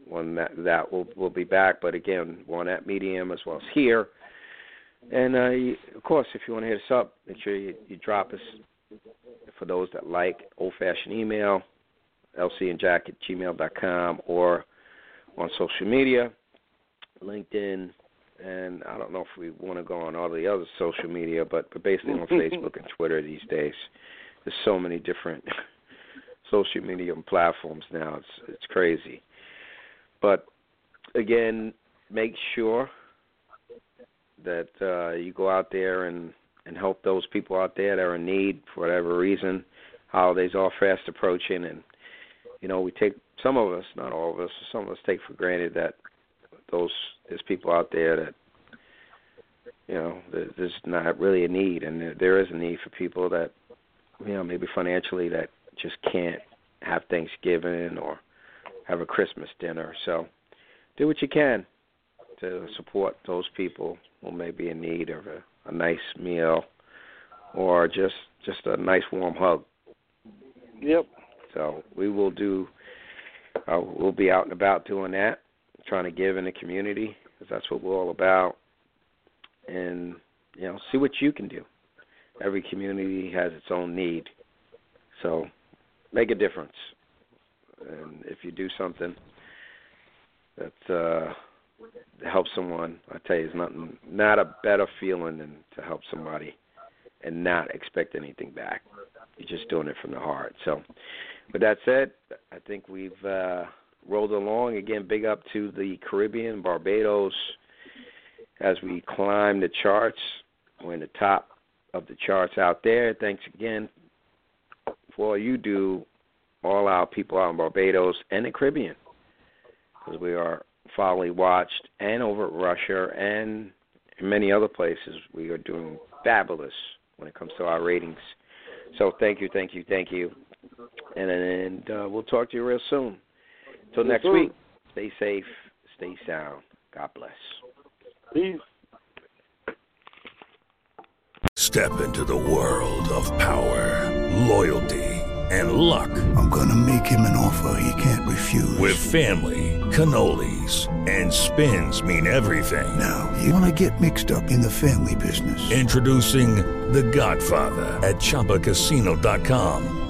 S1: when that that will will be back. But again, we're on that medium as well as here. And uh, you, of course, if you want to hit us up, make sure you, you drop us. For those that like old-fashioned email, lcandjack at gmail.com, or on social media, LinkedIn, and I don't know if we want to go on all the other social media, but, but basically on [LAUGHS] Facebook and Twitter these days. There's so many different [LAUGHS] social media platforms now. It's it's crazy. But again, make sure that uh, you go out there and and help those people out there that are in need for whatever reason. Holidays are fast approaching, and you know we take some of us, not all of us, some of us take for granted that those there's people out there that you know there's not really a need, and there, there is a need for people that you know maybe financially that just can't have Thanksgiving or have a Christmas dinner. So do what you can to support those people who may be in need of a, a nice meal or just just a nice warm hug.
S8: Yep.
S1: So we will do. Uh, we'll be out and about doing that, trying to give in the community because that's what we're all about. And you know, see what you can do. Every community has its own need, so make a difference. And if you do something that uh, helps someone, I tell you, there's nothing, not a better feeling than to help somebody and not expect anything back. You're just doing it from the heart. So, with that said, I think we've uh, rolled along. Again, big up to the Caribbean, Barbados, as we climb the charts. We're in the top of the charts out there. Thanks again for all you do, all our people out in Barbados and the Caribbean, because we are foully watched, and over at Russia and many other places. We are doing fabulous when it comes to our ratings. So thank you, thank you, thank you. And and uh, we'll talk to you real soon. Until
S8: Yes,
S1: next
S8: sir.
S1: week, stay safe, stay sound. God bless.
S8: Peace.
S9: Step into the world of power, loyalty, and luck.
S10: I'm gonna make him an offer he can't refuse.
S9: With family, cannolis, and spins mean everything.
S10: Now, you wanna get mixed up in the family business.
S9: Introducing The Godfather at ChumbaCasino.com.